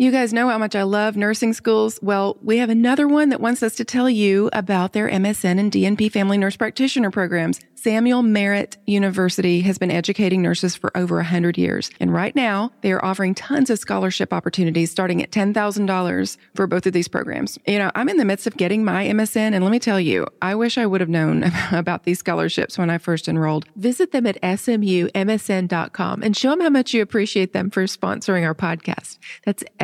You guys know how much I love nursing schools. Well, we have another one that wants us to tell you about their MSN and DNP family nurse practitioner programs. Samuel Merritt University has been educating nurses for over 100 years. And right now, they are offering tons of scholarship opportunities starting at $10,000 for both of these programs. You know, I'm in the midst of getting my MSN, and let me tell you, I wish I would have known about these scholarships when I first enrolled. Visit them at smumsn.com and show them how much you appreciate them for sponsoring our podcast. That's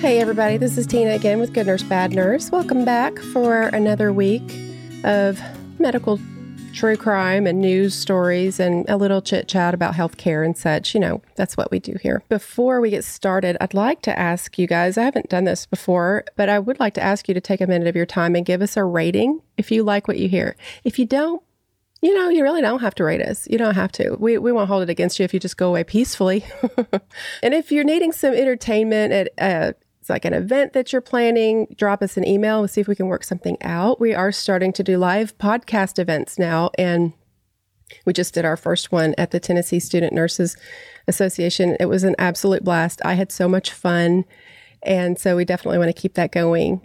Hey, everybody, this is Tina again with Good Nurse Bad Nurse. Welcome back for another week of medical true crime and news stories and a little chit chat about healthcare and such. You know, that's what we do here. Before we get started, I'd like to ask you guys I haven't done this before, but I would like to ask you to take a minute of your time and give us a rating if you like what you hear. If you don't, you know, you really don't have to rate us. You don't have to. We, we won't hold it against you if you just go away peacefully. and if you're needing some entertainment at uh, it's like an event that you're planning, drop us an email. We'll see if we can work something out. We are starting to do live podcast events now. And we just did our first one at the Tennessee Student Nurses Association. It was an absolute blast. I had so much fun. And so we definitely want to keep that going.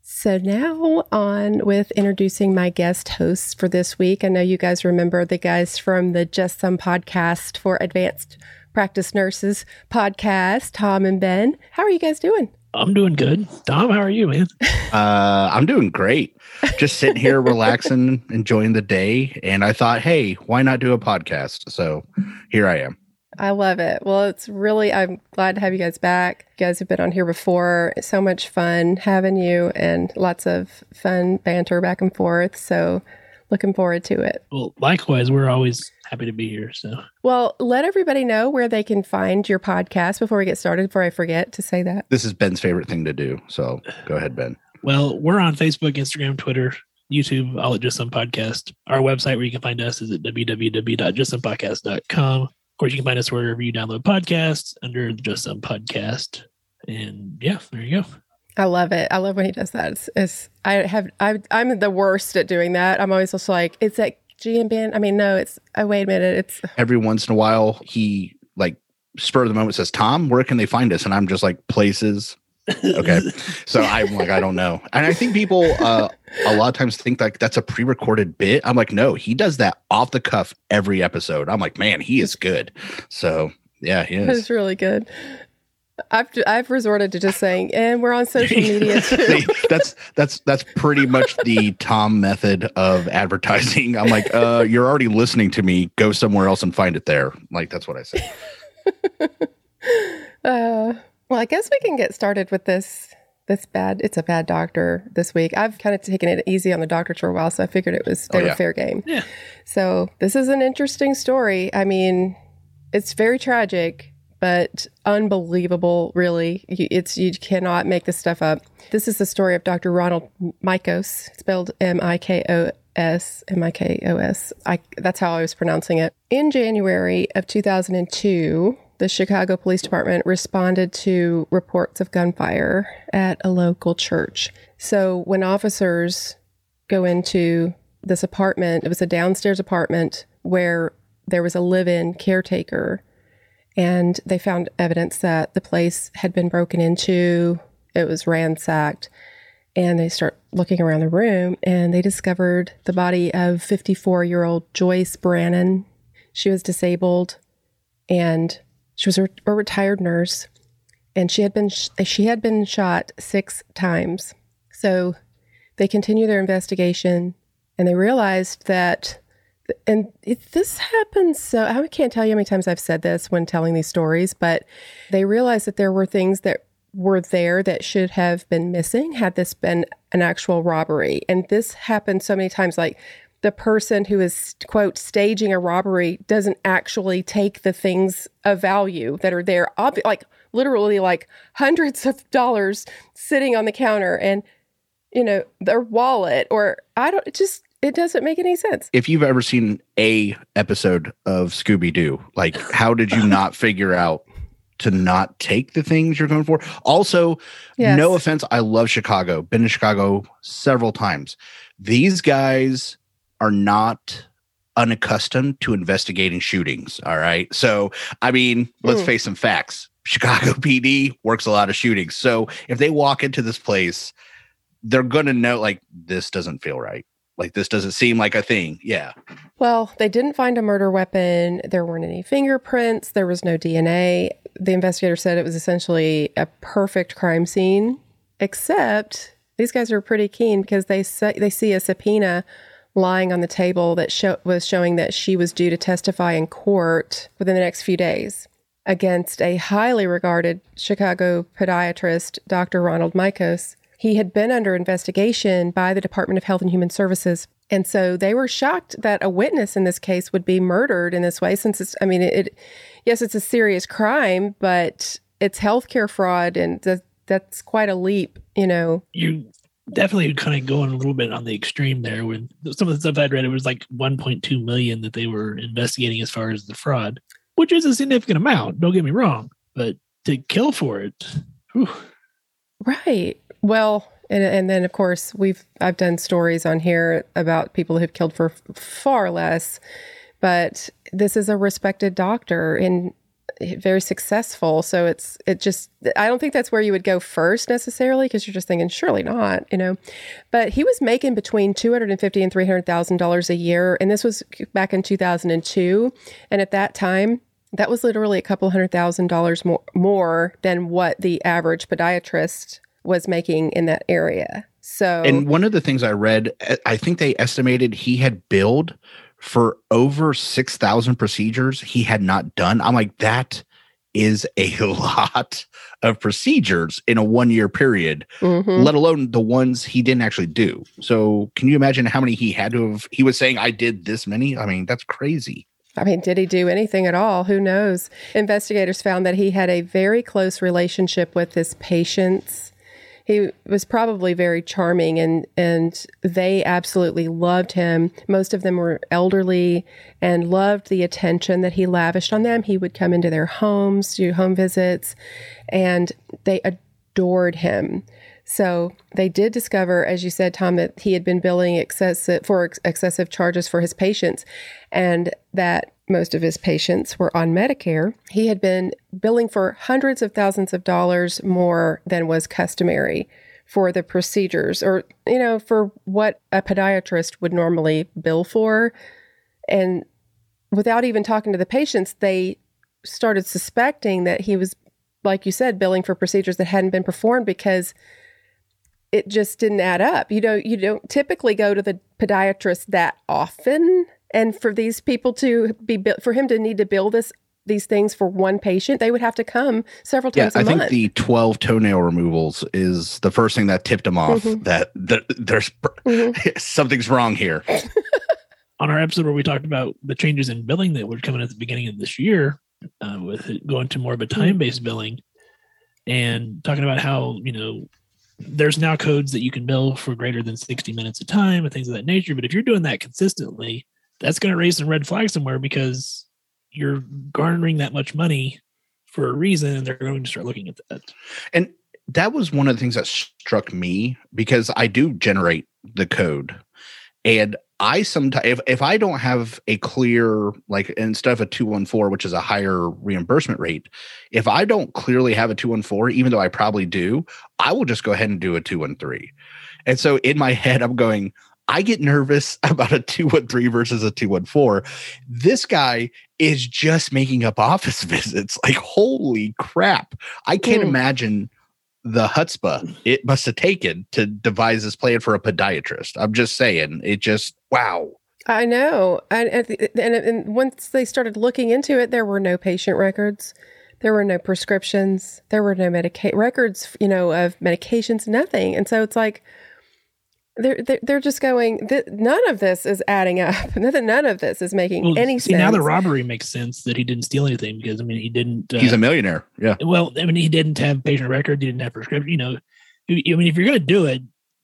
So now on with introducing my guest hosts for this week. I know you guys remember the guys from the Just Some podcast for advanced practice nurses podcast, Tom and Ben. How are you guys doing? I'm doing good. Tom, how are you, man? Uh, I'm doing great. Just sitting here, relaxing, enjoying the day. And I thought, hey, why not do a podcast? So here I am. I love it. Well, it's really, I'm glad to have you guys back. You guys have been on here before. It's so much fun having you and lots of fun banter back and forth. So looking forward to it. Well, likewise, we're always happy to be here. So, well, let everybody know where they can find your podcast before we get started, before I forget to say that. This is Ben's favorite thing to do. So go ahead, Ben. Well, we're on Facebook, Instagram, Twitter, YouTube, all at Just Some Podcast. Our website where you can find us is at www.justsomepodcast.com. Of course, you can find us wherever you download podcasts under Just Some Podcast. And yeah, there you go. I love it. I love when he does that. It's, it's I have I I'm the worst at doing that. I'm always just like it's like G and Ben. I mean, no, it's oh wait a minute. It's every once in a while he like spur of the moment says, Tom, where can they find us? And I'm just like places. okay. So I'm like, I don't know. And I think people uh a lot of times think like that's a pre-recorded bit. I'm like, no, he does that off the cuff every episode. I'm like, man, he is good. So yeah, he is. It's really good. I've I've resorted to just saying, and we're on social media too. that's that's that's pretty much the Tom method of advertising. I'm like, uh, you're already listening to me. Go somewhere else and find it there. Like that's what I say. uh, well, I guess we can get started with this. This bad. It's a bad doctor this week. I've kind of taken it easy on the doctors for a while, so I figured it was they oh, yeah. were fair game. Yeah. So this is an interesting story. I mean, it's very tragic but unbelievable, really. It's you cannot make this stuff up. This is the story of Dr. Ronald Mikos, spelled M I K O S M I K O S. I that's how I was pronouncing it. In January of 2002, the Chicago Police Department responded to reports of gunfire at a local church. So when officers go into this apartment, it was a downstairs apartment where there was a live-in caretaker and they found evidence that the place had been broken into, it was ransacked. And they start looking around the room and they discovered the body of 54 year old Joyce Brannon. She was disabled and she was a, retired nurse and she had been sh- she had been shot six times. So they continued their investigation and they realized that and it, this happens so I can't tell you how many times I've said this when telling these stories, but they realized that there were things that were there that should have been missing had this been an actual robbery. And this happened so many times like the person who is quote staging a robbery doesn't actually take the things of value that are there obvi- like literally like hundreds of dollars sitting on the counter and you know their wallet or i don't just it doesn't make any sense. If you've ever seen a episode of scooby-doo like how did you not figure out to not take the things you're going for? Also Yes. no offense i love chicago. Been to chicago several times. These guys are not unaccustomed to investigating shootings all right? So i mean let's Mm. face some facts. Chicago pd works a lot of shootings. So if they walk into this place they're gonna know like this doesn't feel right like this doesn't seem like a thing yeah Well, they didn't find a murder weapon. There weren't any fingerprints. There was no DNA. The investigator said it was essentially a perfect crime scene, except these guys are pretty keen because they say, they see a subpoena lying on the table that was showing that she was due to testify in court within the next few days against a highly regarded Chicago podiatrist, Dr. Ronald Mikos. He had been under investigation by the Department of Health and Human Services. And so they were shocked that a witness in this case would be murdered in this way, since it's, I mean, it, yes, it's a serious crime, but it's healthcare fraud, and that, that's quite a leap, you know. You definitely kind of going a little bit on the extreme there. When some of the stuff I'd read, it was like 1.2 million that they were investigating as far as the fraud, which is a significant amount. Don't get me wrong, but to kill for it, whew, Right. Well, and and then of course we've I've done stories on here about people who've killed for far less, but this is a respected doctor and very successful. So it's it just I don't think that's where you would go first necessarily because you're just thinking surely not, you know. But he was making between two hundred and fifty and three hundred thousand dollars a year, and this was back in two thousand and two, and at that time. That was literally a couple hundred thousand dollars more, more than what the average podiatrist was making in that area. So, And one of the things I read, eh, I think they estimated he had billed for over 6,000 procedures he had not done. I'm like, that is a lot of procedures in a one year period, mhm. let alone the ones he didn't actually do. So, can you imagine how many he had to have? He was saying, I did this many. I mean, that's crazy. I mean, did he do anything at all? Who knows? Investigators found that he had a very close relationship with his patients. He was probably very charming and and they absolutely loved him. Most of them were elderly and loved the attention that he lavished on them. He would come into their homes, do home visits, and they adored him. So they did discover, as you said, Tom, that he had been billing excessive for ex- excessive charges for his patients, and that most of his patients were on Medicare. He had been billing for hundreds of thousands of dollars more than was customary for the procedures, or you know, for what a podiatrist would normally bill for, and without even talking to the patients, they started suspecting that he was, like you said, billing for procedures that hadn't been performed because it just didn't add up. You know, you don't typically go to the podiatrist that often, and for these people to be bi- for him to need to bill this these things for one patient, they would have to come several times. Yeah, times a I think the 12 toenail removals is the first thing that tipped him off Mhm. that, that there's Mhm. something's wrong here. on our episode where we talked about the changes in billing that were coming at the beginning of this year, uh, with it going to more of a time based billing, and talking about how you know there's now codes that you can bill for greater than 60 minutes of time and things of that nature. But if you're doing that consistently, that's going to raise some red flags somewhere because you're garnering that much money for a reason, and they're going to start looking at that. And that was one of the things that struck me because I do generate the code. And I sometimes, if, if I don't have a clear, like instead of a 214, which is a higher reimbursement rate, if I don't clearly have a 214, even though I probably do, I will just go ahead and do a 213. And so in my head, I'm going, I get nervous about a 213 versus a 214. This guy is just making up office visits. Like, holy crap. I can't Hmm. imagine the chutzpah it must have taken to devise this plan for a podiatrist. I'm just saying, it just, wow. I know, and, and and and once they started looking into it, there were no patient records, there were no prescriptions, there were no medica- records, you know, of medications, nothing. And so it's like, they're they're, they're just going. Th- none of this is adding up. None, none of this is making Well, any see, sense. now the robbery makes sense that he didn't steal anything because I mean he didn't. Uh, He's a millionaire. Yeah. well, I mean he didn't have patient record, he didn't have prescription. You know, I mean if you're going to do it,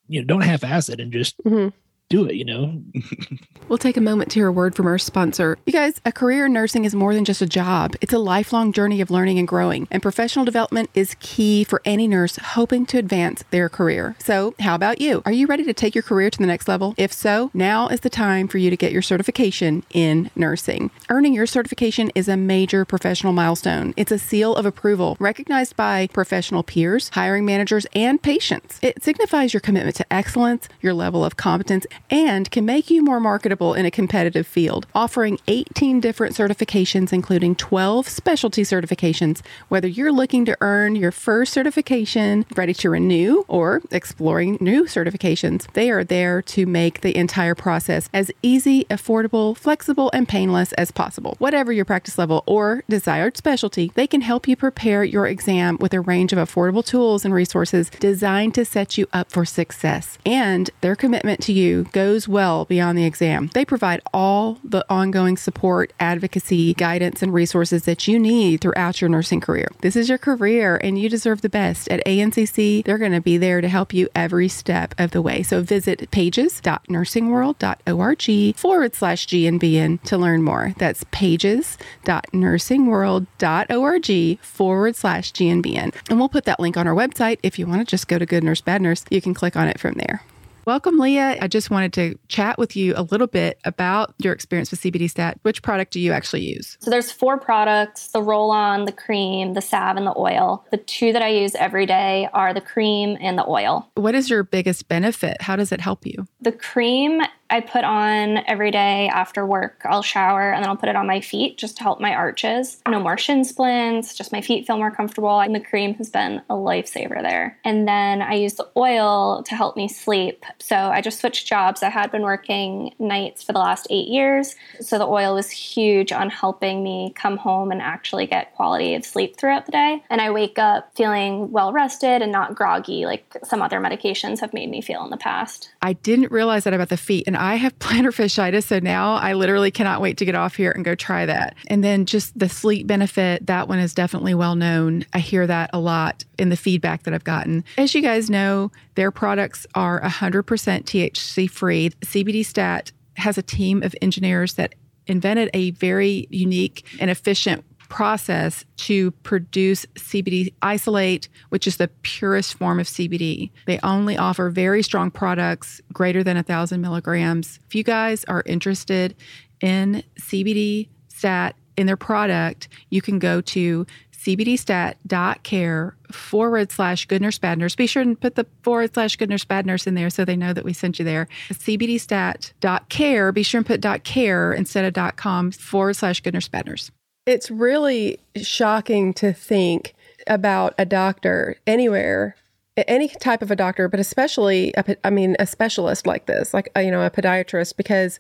you know, don't half-ass it and just Mhm. Do it. You know, We'll take a moment to hear a word from our sponsor. You guys, a career in nursing is more than just a job. It's a lifelong journey of learning and growing, and professional development is key for any nurse hoping to advance their career. So, how about you? Are you ready to take your career to the next level? If so, now is the time for you to get your certification in nursing. Earning your certification is a major professional milestone. It's a seal of approval recognized by professional peers, hiring managers, and patients. It signifies your commitment to excellence, your level of competence, and can make you more marketable in a competitive field. Offering 18 different certifications, including 12 specialty certifications, whether you're looking to earn your first certification, ready to renew, or exploring new certifications, they are there to make the entire process as easy, affordable, flexible, and painless as possible. Whatever your practice level or desired specialty, they can help you prepare your exam with a range of affordable tools and resources designed to set you up for success. And their commitment to you goes well beyond the exam. They provide all the ongoing support, advocacy, guidance, and resources that you need throughout your nursing career. This is your career, and you deserve the best. At ANCC, they're going to be there to help you every step of the way. So visit pages.nursingworld.org forward slash GNBN to learn more. That's pages.nursingworld.org forward slash GNBN. And we'll put that link on our website. If you want to just go to Good Nurse, Bad Nurse, you can click on it from there. Welcome, Leah. I just wanted to chat with you a little bit about your experience with CBD Stat. Which product do you actually use? So there's four products: the roll-on, the cream, the salve, and the oil. The two that I use every day are the cream and the oil. What is your biggest benefit? How does it help you? The cream I put on every day after work. I'll shower and then I'll put it on my feet just to help my arches. No more shin splints, just my feet feel more comfortable. And the cream has been a lifesaver there. And then I use the oil to help me sleep. So I just switched jobs. I had been working nights for the last eight years. So the oil was huge on helping me come home and actually get quality of sleep throughout the day. And I wake up feeling well rested and not groggy like some other medications have made me feel in the past. I didn't realize that about the feet, and I have plantar fasciitis, so now I literally cannot wait to get off here and go try that. And then just the sleep benefit, that one is definitely well known. I hear that a lot in the feedback that I've gotten. As you guys know, their products are 100% THC free. CBD Stat has a team of engineers that invented a very unique and efficient process to produce CBD isolate, which is the purest form of CBD. They only offer very strong products greater than a thousand milligrams. If you guys are interested in CBD stat in their product, you can go to cbdstat.care forward slash good nurse bad nurse. Be sure and put the forward slash good nurse bad nurse in there so they know that we sent you there. cbdstat.care. Be sure and put dot .care instead of dot .com forward slash good nurse bad nurse. It's really shocking to think about a doctor anywhere, any type of a doctor, but especially, a, I mean, a specialist like this, like, uh, you know, a podiatrist, because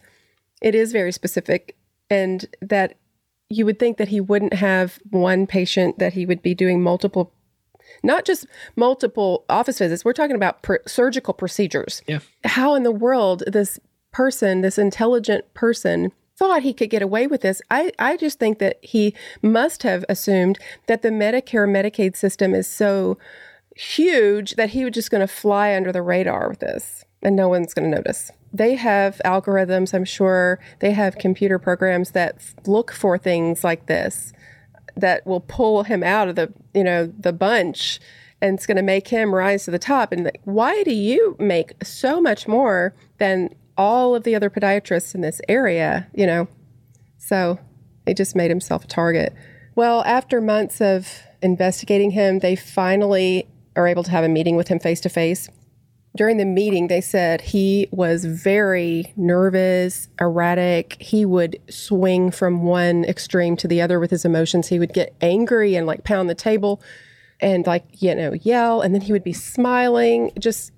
it is very specific and that you would think that he wouldn't have one patient that he would be doing multiple not just multiple office visits we're talking about pr- surgical procedures Yeah. how in the world this person this intelligent person thought he could get away with this. I i just think that he must have assumed that the medicare medicaid system is so huge that he was just going to fly under the radar with this and no one's going to notice. They have algorithms i'm sure. They have computer programs that look for things like this that will pull him out of the you know the bunch and it's going to make him rise to the top. And why do you make so much more than all of the other podiatrists in this area you know so he just made himself a target well after months of investigating him they finally are able to have a meeting with him face to face during the meeting, they said he was very nervous, erratic. He would swing from one extreme to the other with his emotions. He would get angry and like pound the table and like, you know, yell. And then he would be smiling, just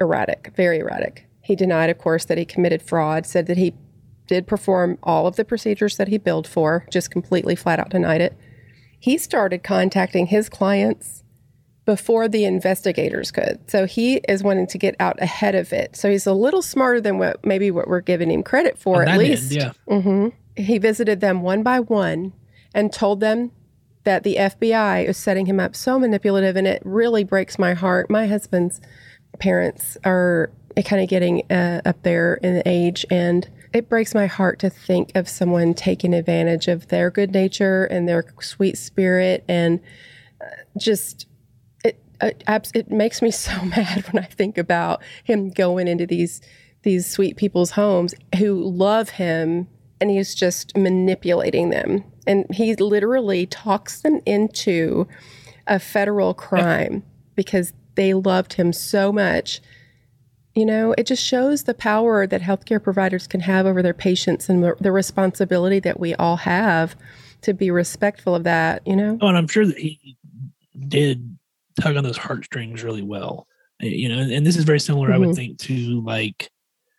erratic, very erratic. He denied, of course, that he committed fraud, said that he did perform all of the procedures that he billed for, just completely flat out denied it. He started contacting his clients before the investigators could. So he is wanting to get out ahead of it. So he's a little smarter than what maybe what we're giving him credit for, On at least. end, yeah. hmm He visited them one by one and told them that the FBI is setting him up so manipulative, and it really breaks my heart. My husband's parents are kind of getting uh, up there in age, and it breaks my heart to think of someone taking advantage of their good nature and their sweet spirit, and uh, just it it, it makes me so mad when I think about him going into these these sweet people's homes who love him and he's just manipulating them. And he literally talks them into a federal crime because they loved him so much you know it just shows the power that healthcare providers can have over their patients and the, the responsibility that we all have to be respectful of that you know Oh, and I'm sure that he did tug on those heartstrings really well. Uh, You know, and, this is very similar, I would Mhm. think, to like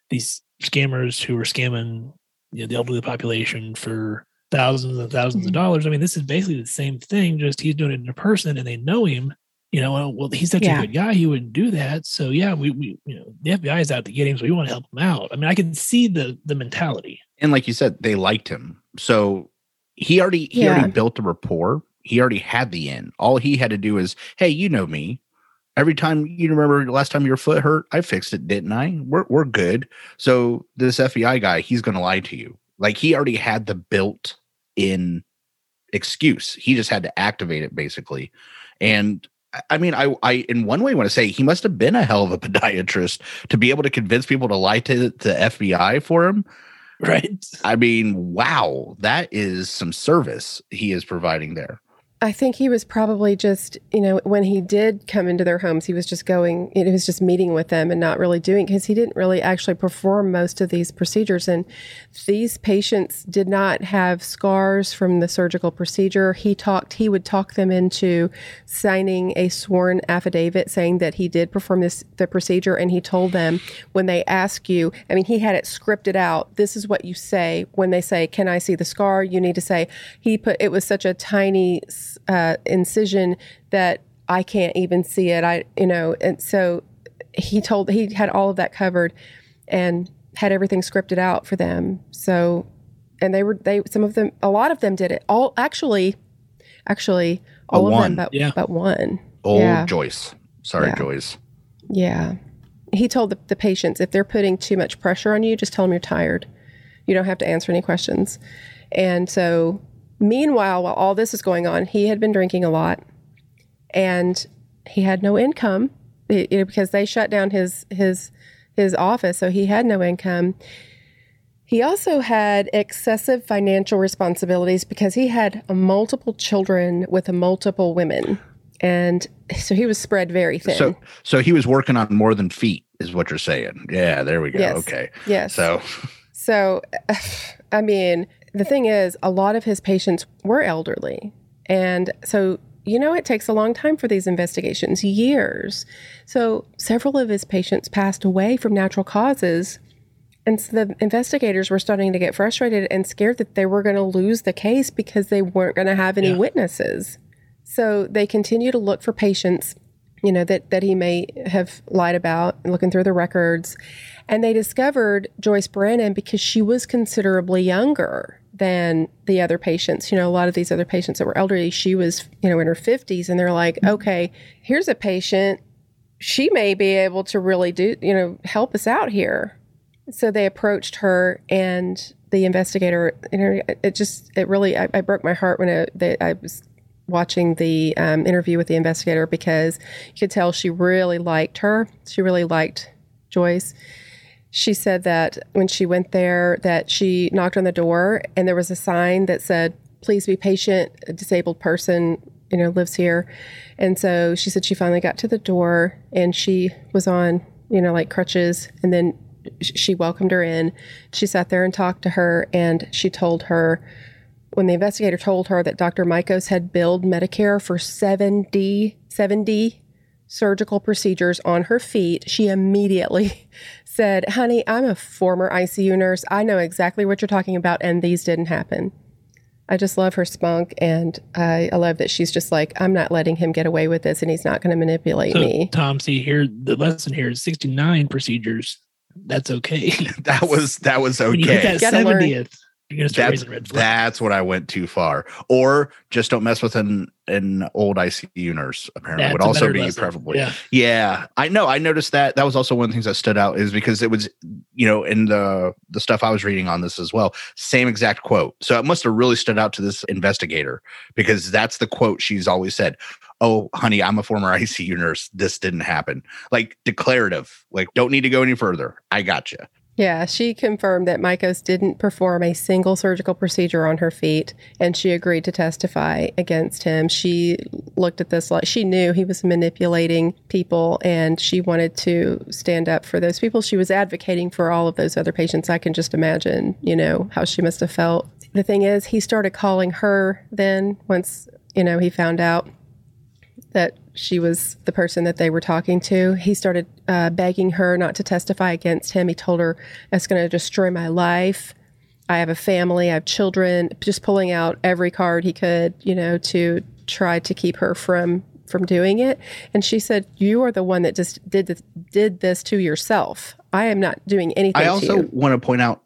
these scammers who are scamming you know, the elderly population for thousands and 1000s of Mhm. dollars. I mean, this is basically the same thing, just he's doing it in a person and they know him. You know, well, well, he's such Yeah. a good guy, he wouldn't do that. So yeah, we, we you know, the FBI is out to get him, so we want to help him out. I mean, I can see the the mentality. and like you said, they liked him. So he already he Yeah. already built a rapport. He already had the in. All he had to do is, hey, you know me. Every time you remember the last time your foot hurt, I fixed it, didn't I? We're we're good. So this FBI guy, he's gonna lie to you. Like he already had the built in excuse. He just had to activate it basically. And I- mean, I, I in one way want to say he must have been a hell of a podiatrist to be able to convince people to lie to the FBI for him. Right. I mean, wow, that is some service he is providing there. I think he was probably just, you know, when he did come into their homes, he was just going, it was just meeting with them and not really doing, because he didn't really actually perform most of these procedures. And these patients did not have scars from the surgical procedure. He talked, he would talk them into signing a sworn affidavit saying that he did perform this, the procedure. And he told them when they ask you, I mean, he had it scripted out. This is what you say when they say, Can I see the scar? You need to say, He put, it was such a tiny uh, incision that I can't even see it. I, you know, and so he told, he had all of that covered and had everything scripted out for them. So, and they were, they, some of them, a lot of them did it. All actually, actually, all of one. them, but, Yeah. but one. Old Yeah. Joyce. Sorry, Yeah. Joyce. Yeah. He told the, the patients if they're putting too much pressure on you, just tell them you're tired. You don't have to answer any questions. And so, meanwhile, while all this is going on, he had been drinking a lot and he had no income because they shut down his, his, his office. So he had no income. He also had excessive financial responsibilities because he had multiple children with multiple women. And so he was spread very thin. So, so he was working on more than feet, is what you're saying. Yeah, there we go. Yes. Okay. yes. So, So, I mean, the thing is, a lot of his patients were elderly. And so, you know, it takes a long time for these investigations, years. So, several of his patients passed away from natural causes. And so the investigators were starting to get frustrated and scared that they were going to lose the case because they weren't going to have any Yeah. witnesses. So they continue to look for patients, you know, that, that he may have lied about, looking through the records. And they discovered Joyce Brannon because she was considerably younger than the other patients. You know, a lot of these other patients that were elderly, she was, you know, in her 50s. And they're like, okay, here's a patient. She may be able to really do, you know, help us out here. So they approached her and the investigator, you know, it just, it really, I, I broke my heart when it, they, I was watching the um, interview with the investigator because you could tell she really liked her. She really liked Joyce. She said that when she went there, that she knocked on the door and there was a sign that said, "Please be patient. A disabled person, you know, lives here." And so she said she finally got to the door and she was on, you know, like crutches, and then she welcomed her in. She sat there and talked to her, and she told her when the investigator told her that Dr. Mikos had billed Medicare for 70, 70 surgical procedures on her feet, she immediately said, Honey, I'm a former ICU nurse. I know exactly what you're talking about, and these didn't happen. I just love her spunk, and I, I love that she's just like, I'm not letting him get away with this, and he's not going to manipulate So, me. Tom, see here, the lesson here is 69 procedures. That's okay. That was that was When you hit okay. that 70th, you're to start That's raising red flags. that's what I went too far. Or just don't mess with an an old ICU nurse. Apparently, That's would also be lesson. preferable. Yeah. Yeah, I know. I noticed that. That was also one of the things that stood out is because it was, you know, in the the stuff I was reading on this as well. Same exact quote. So it must have really stood out to this investigator because that's the quote she's always said. Oh, honey, I'm a former ICU nurse. This didn't happen. Like declarative. Like don't need to go any further. I got you. Yeah, she confirmed that Mikos didn't perform a single surgical procedure on her feet, and she agreed to testify against him. She looked at this like she knew he was manipulating people, and she wanted to stand up for those people. She was advocating for all of those other patients. I can just imagine, you know, how she must have felt. The thing is, he started calling her then once, you know, he found out that she was the person that they were talking to. He started uh, begging her not to testify against him. He told her, That's going to destroy my life. I have a family, I have children, just pulling out every card he could, you know, to try to keep her from from doing it. And she said, "You are the one that just did this, did this to yourself. I am not doing anything I to also you." want to point out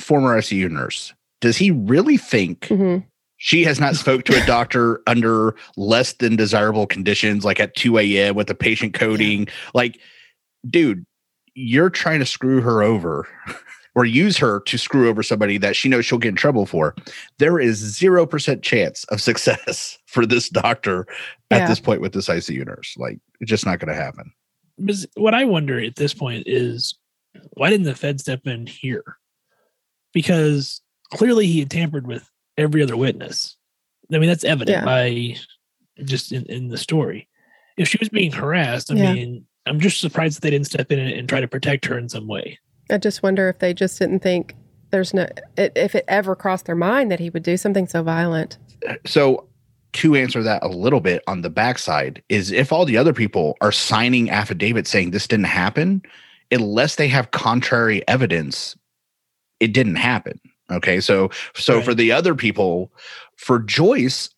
former ICU nurse. Does he really think Mhm. She has not spoke to a doctor under less than desirable conditions, like at 2 a.m. with a patient coding? Like, dude, you're trying to screw her over or use her to screw over somebody that she knows she'll get in trouble for. There is 0% chance of success for this doctor at this point with this ICU nurse. Like, it's just not going to happen. Because what I wonder at this point is why didn't the Fed step in here? Because clearly he had tampered with every other witness. I mean, that's evident Yeah. by just in, in the story. If she was being harassed, I Yeah. mean, I'm just surprised that they didn't step in and, and try to protect her in some way. I just wonder if they just didn't think there's no if it ever crossed their mind that he would do something so violent. so to answer that a little bit on the backside is if all the other people are signing affidavits saying this didn't happen unless they have contrary evidence it didn't happen okay so so Right. for the other people for joyce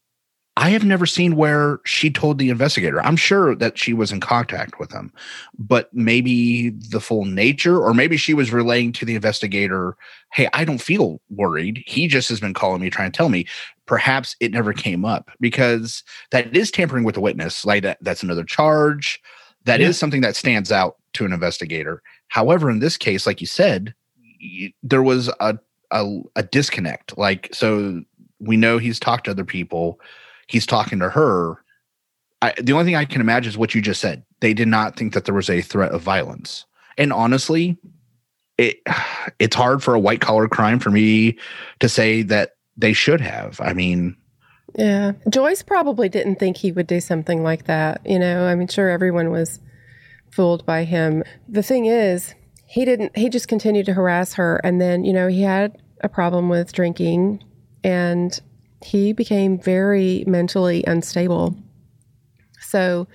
i have never seen where she told the investigator. I'm sure that she was in contact with him but maybe the full nature or maybe she was relaying to the investigator hey i don't feel worried. He just has been calling me trying to tell me. Perhaps it never came up because that is tampering with a witness like that that's another charge. That is Yeah. something that stands out to an investigator. However in this case like you said there was a, a a disconnect like so we know he's talked to other people he's talking to her I, the only thing i can imagine is what you just said they did not think that there was a threat of violence and honestly it it's hard for a white collar crime for me to say that they should have i mean Yeah. Joyce probably didn't think he would do something like that. You know, I mean, sure, everyone was fooled by him. The thing is, he didn't, he just continued to harass her. And then, you know, he had a problem with drinking and he became very mentally unstable. So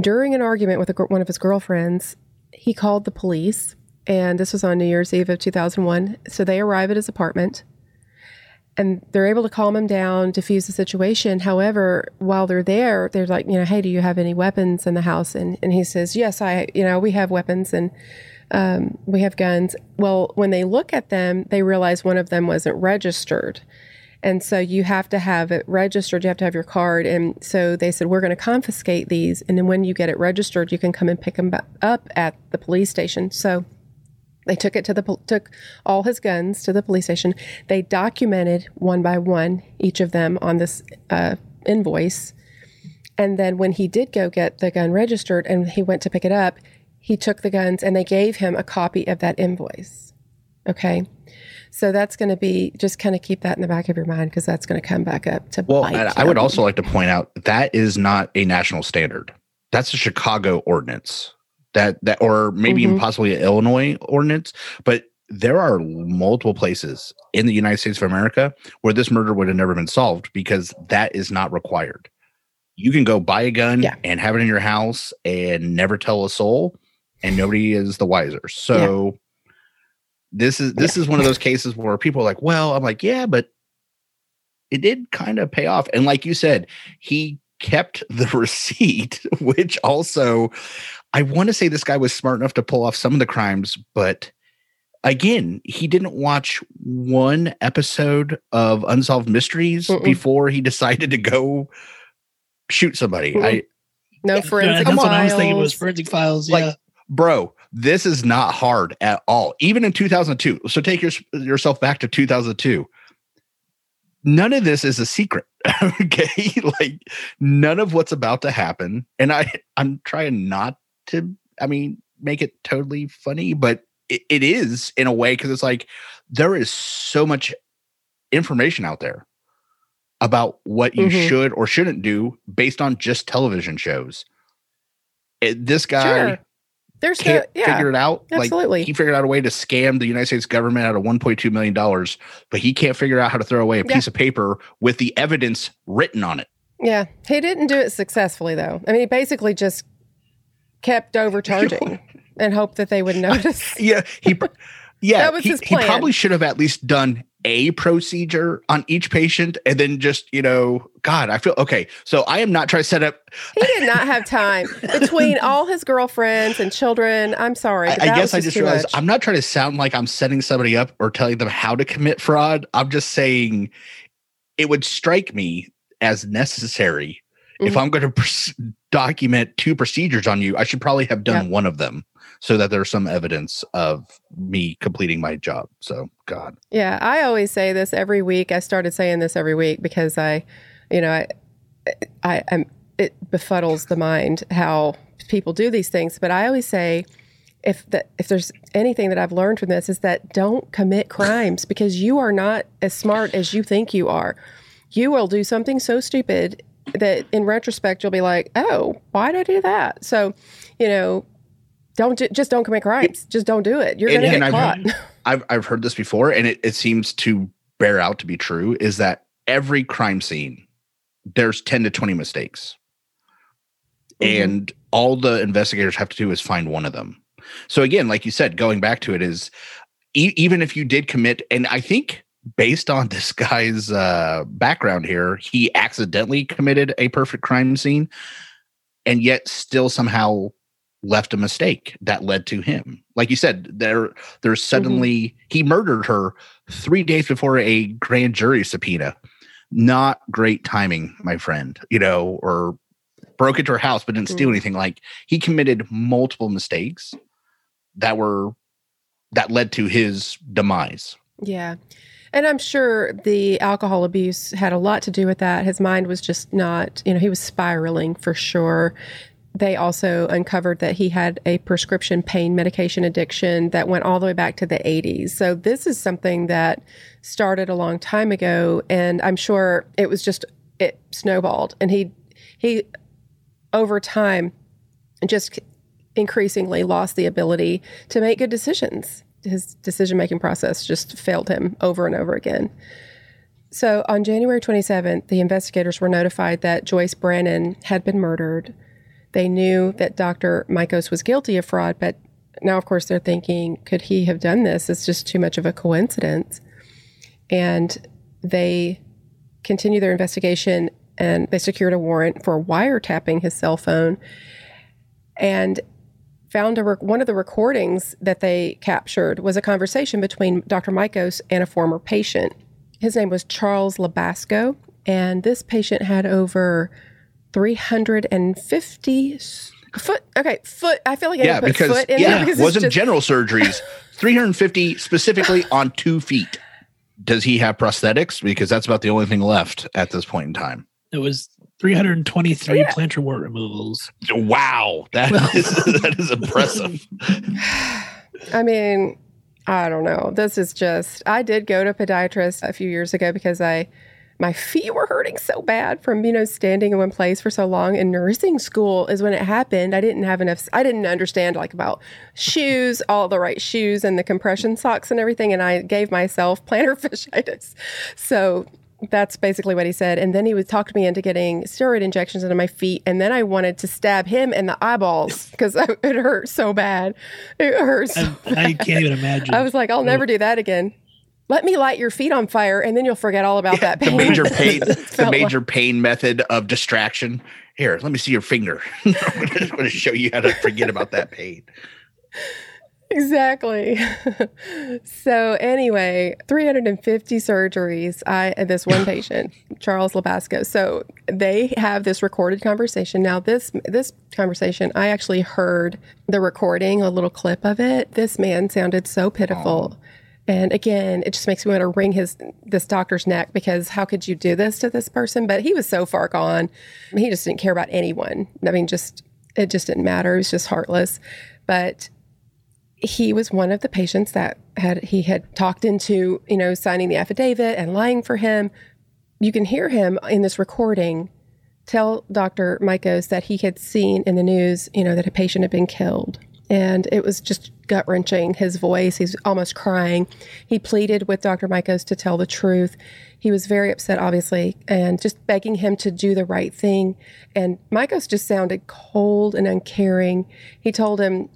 during an argument with a, one of his girlfriends, he called the police. And this was on New Year's Eve of 2001. So they arrive at his apartment and they're able to calm him down, diffuse the situation. However, while they're there, they're like, you know, hey, do you have any weapons in the house? And and he says, yes, I, you know, we have weapons and um, we have guns. Well, when they look at them, they realize one of them wasn't registered. And so you have to have it registered. You have to have your card. And so they said, we're going to confiscate these. And then when you get it registered, you can come and pick them up at the police station. So they took it to the took all his guns to the police station. They documented one by one each of them on this uh, invoice, and then when he did go get the gun registered and he went to pick it up, he took the guns and they gave him a copy of that invoice. Okay, so that's going to be just kind of keep that in the back of your mind because that's going to come back up to well i would also like to point out that is not a national standard. That's a chicago ordinance that that or maybe even Mhm. possibly an illinois ordinance but there are multiple places in the united states of america where this murder would have never been solved because that is not required you can go buy a gun Yeah. and have it in your house and never tell a soul and nobody is the wiser so this is this is one of those cases where people are like well i'm like yeah but it did kind of pay off. And like you said, he kept the receipt, which also I want to say this guy was smart enough to pull off some of the crimes, but again, he didn't watch one episode of Unsolved Mysteries Mm-mm. before he decided to go shoot somebody. Mm-mm. I No Yeah, forensic that's files. what I was thinking was forensic files. Like- yeah. bro, this is not hard at all. Even in 2002. So take your, yourself back to 2002. None of this is a secret. okay? like none of what's about to happen and I I'm trying not to I mean make it totally funny, but it, it is in a way cuz it's like there is so much information out there about what you Mhm. should or shouldn't do based on just television shows. It- this guy Sure. There's can't yeah, figure it out. absolutely. Like he figured out a way to scam the United States government out of 1.2 million dollars, but he can't figure out how to throw away a Yeah. piece of paper with the evidence written on it. yeah. He didn't do it successfully though. I mean, he basically just kept overcharging and hoped that they would notice. Yeah, he yeah, That was he, his he probably should have at least done a procedure on each patient and then just, you know, God, I feel okay. So I am not trying to set up He did not have time between all his girlfriends and children. I'm sorry. I, I guess I just realized much. I'm not trying to sound like I'm setting somebody up or telling them how to commit fraud. I'm just saying it would strike me as necessary if Mhm. I'm going to pr- document two procedures on you. I should probably have done one of them so that there's some evidence of me completing my job. So, God, Yeah, I always say this every week. I started saying this every week because I, you know, I, I am. It befuddles the mind how people do these things. But I always say, if that if there's anything that I've learned from this is that don't commit crimes because you are not as smart as you think you are. You will do something so stupid that in retrospect you'll be like, oh, why did I do that? So, you know. Don't ju- just don't commit crimes. Just don't do it. You're going to get I've caught. I've, I've heard this before and it, it seems to bear out to be true is that every crime scene, there's 10 to 20 mistakes. Mhm. and all the investigators have to do is find one of them. So again, like you said, going back to it is e- even if you did commit, and I think based on this guy's uh, background here, he accidentally committed a perfect crime scene, and yet still somehow left a mistake that led to him. Like you said, there there's suddenly he murdered her three days before a grand jury subpoena. Not great timing, my friend. You know, or broke into her house but didn't steal Mm. anything. Like he committed multiple mistakes that were that led to his demise. Yeah. And I'm sure the alcohol abuse had a lot to do with that. His mind was just not, you know, he was spiraling for sure. They also uncovered that he had a prescription pain medication addiction that went all the way back to the 80s. So this is something that started a long time ago and I'm sure it was just it snowballed and he he over time just increasingly lost the ability to make good decisions. His decision making process just failed him over and over again. So on January 27th, the investigators were notified that Joyce Brannon had been murdered. They knew that Dr. Mikos was guilty of fraud, but now, of course, they're thinking, could he have done this? It's just too much of a coincidence. And they continued their investigation and they secured a warrant for wiretapping his cell phone and found a rec- one of the recordings that they captured was a conversation between Dr. Mikos and a former patient. His name was Charles Labasco, and this patient had over 350 foot. Okay, foot. I feel like I yeah, need to put because foot in yeah, there because it wasn't just- general surgeries. 350 specifically on two feet. Does he have prosthetics? Because that's about the only thing left at this point in time. It was 323 Yeah. plantar wart removals. Wow, that is that is impressive. I mean, I don't know. This is just. I did go to podiatrist a few years ago because I, my feet were hurting so bad from you know standing in one place for so long. In nursing school is when it happened. I didn't have enough. I didn't understand like about shoes, all the right shoes, and the compression socks and everything. And I gave myself plantar fasciitis. So that's basically what he said. And then he would talk me into getting steroid injections into my feet. And then I wanted to stab him in the eyeballs because it hurt so bad. It hurts. so I, can't even imagine. I was like, I'll never do that again. let me light your feet on fire and then you'll forget all about that pain. the major pain, the Felt like- major pain method of distraction. Here, let me see your finger. I'm going to show you how to forget about that pain. Exactly. so anyway, 350 surgeries. I this one patient, Charles Labasco. So they have this recorded conversation. Now this this conversation, I actually heard the recording, a little clip of it. This man sounded so pitiful. And again, it just makes me want to wring his this doctor's neck because how could you do this to this person? But he was so far gone. He just didn't care about anyone. I mean, just it just didn't matter. He was just heartless. But he was one of the patients that had he had talked into, you know, signing the affidavit and lying for him. You can hear him in this recording tell Dr. Mikos that he had seen in the news, you know, that a patient had been killed. And it was just gut wrenching. His voice, he's almost crying. He pleaded with Dr. Mikos to tell the truth. He was very upset, obviously, and just begging him to do the right thing. And Mikos just sounded cold and uncaring. He told him,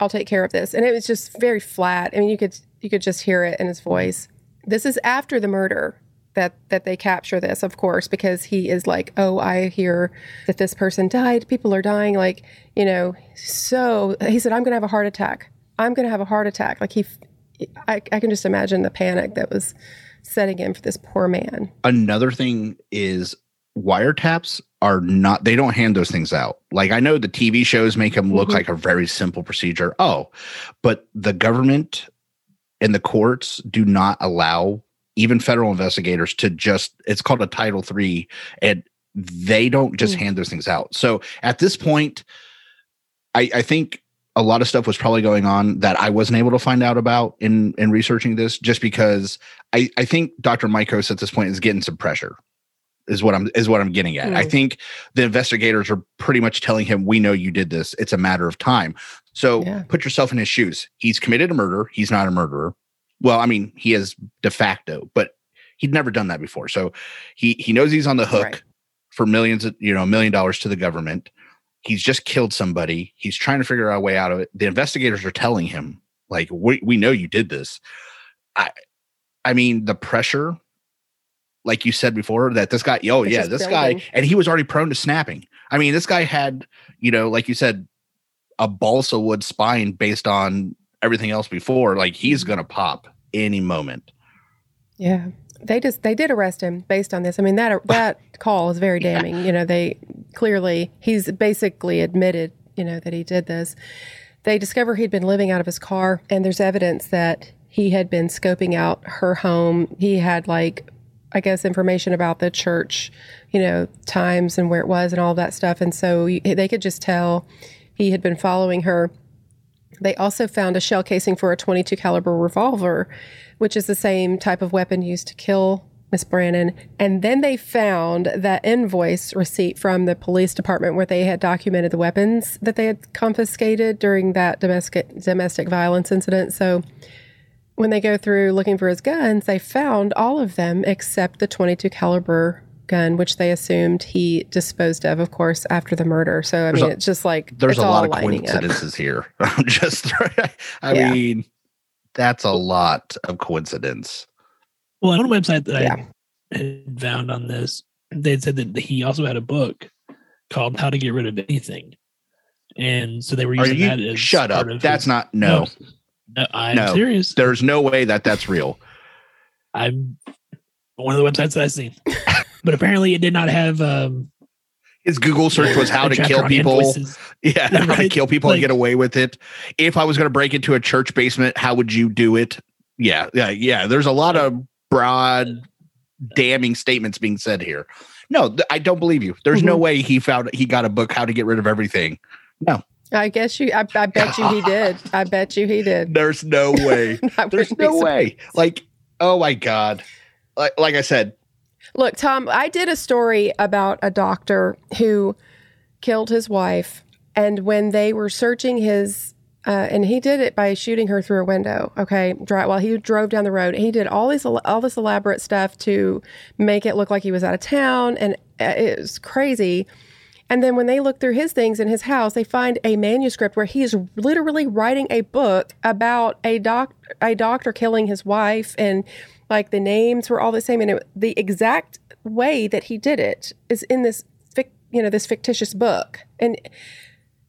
I'll take care of this. And it was just very flat. I mean, you could you could just hear it in his voice. This is after the murder that that they capture this, of course, because he is like, "Oh, I hear that this person died. People are dying." Like, you know, so he said, "I'm going to have a heart attack. I'm going to have a heart attack." Like he, I, I can just imagine the panic that was setting in for this poor man. Another thing is wiretaps are not they don't hand those things out. Like I know the TV shows make them look Mhm. like a very simple procedure. Oh, but the government and the courts do not allow even federal investigators to just it's called a title 3 and they don't just Mm. hand those things out. So at this point I I think a lot of stuff was probably going on that I wasn't able to find out about in in researching this just because I I think Dr. Mikos at this point is getting some pressure is what I'm is what I'm getting at. I Mm. think the investigators are pretty much telling him we know you did this. It's a matter of time. So Yeah. put yourself in his shoes. He's committed a murder. He's not a murderer. Well, I mean, he is de facto, but he'd never done that before. So he he knows he's on the hook Right. for millions of, you know, a million dollars to the government. He's just killed somebody. He's trying to figure out a way out of it. The investigators are telling him, like, we, we know you did this. I I mean, the pressure, like you said before, that this guy, oh It's yeah, this guy, and he was already prone to snapping. I mean, this guy had, you know, like you said, a balsa wood spine based on everything else before. Like he's mm-hmm. gonna pop any moment. Yeah. They just they did arrest him based on this. I mean that that call is very damning. You know, they clearly he's basically admitted, you know, that he did this. They discover he'd been living out of his car and there's evidence that he had been scoping out her home. He had like I guess information about the church, you know, times and where it was and all that stuff and so they could just tell he had been following her. They also found a shell casing for a 22 caliber revolver, which is the same type of weapon used to kill Miss Brannon. And then they found that invoice receipt from the police department where they had documented the weapons that they had confiscated during that domestic domestic violence incident. So when they go through looking for his guns, they found all of them except the 22 caliber gun, which they assumed he disposed of, of course, after the murder. So I There's mean, a- it's just like There's a lot of lining up. coincidences here. I'm just, I Yeah. mean, that's a lot of coincidence. Well, on a website that Yeah. I had found on this, they had said that he also had a book called "How to Get Rid of Anything," and so they were Are using that you as shut up? That's his- not no. no, I'm No. serious. There's no way that that's real. I'm one of the websites that I've seen, but apparently it did not have um, His Google search was how to kill people. invoices. Yeah, how to kill people and get away with it. If I was going to break into a church basement, how would you do it? Yeah, yeah, yeah. There's a lot of broad, damning statements being said here. No, I don't believe you. There's no Mhm. way he found he got a book how to get rid of everything. I guess you. I, I bet you he did. I bet you he did. There's no way. There's no way. Like, oh my god. Like, like I said, Look, Tom, I did a story about a doctor who killed his wife, and when they were searching his, uh, and he did it by shooting her through a window. Okay, dri while he drove down the road, he did all this all this elaborate stuff to make it look like he was out of town, and uh, it was crazy. And then when they look through his things in his house, they find a manuscript where he is literally writing a book about a doc a doctor killing his wife and Like the names were all the same, and it, the exact way that he did it is in this, fic, you know, this fictitious book. And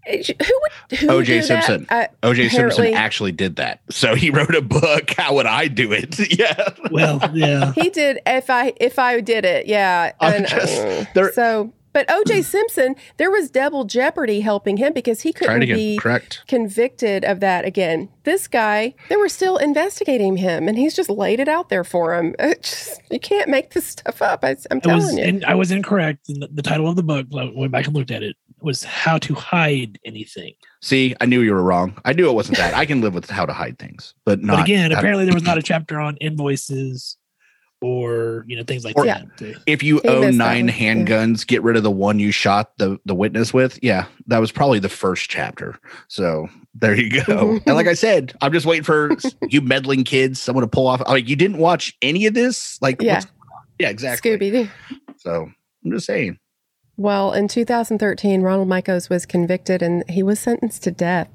who would who would O.J. do that? Simpson. Uh, OJ Simpson actually did that. So he wrote a book. How would I do it? yeah. Well, yeah. he did. If I if I did it, yeah. And, just- uh, there- so, but O.J. Hmm. Simpson, there was double jeopardy helping him because he couldn't be Correct. convicted of that again. This guy, they were still investigating him, and he's just laid it out there for him. Just, you can't make this stuff up. I, am I telling was you. in, I was incorrect. The, the title of the book, I went back and looked at it, was How to Hide Anything. See, I knew you were wrong. I knew it wasn't that. I can live with how to hide things, but not. but again, how- apparently there was not a chapter on invoices or you know things like Or- that. if you He own missed that nine one, yeah. handguns, get rid of the one you shot the the witness with. Yeah, that was probably the first chapter. So there you go. And like I said, I'm just waiting for you meddling kids, someone to pull off. Like you didn't watch any of this. Like Yeah. what's going on? yeah, exactly. Scooby Doo. So I'm just saying. Well, in 2013, Ronald Mikos was convicted and he was sentenced to death.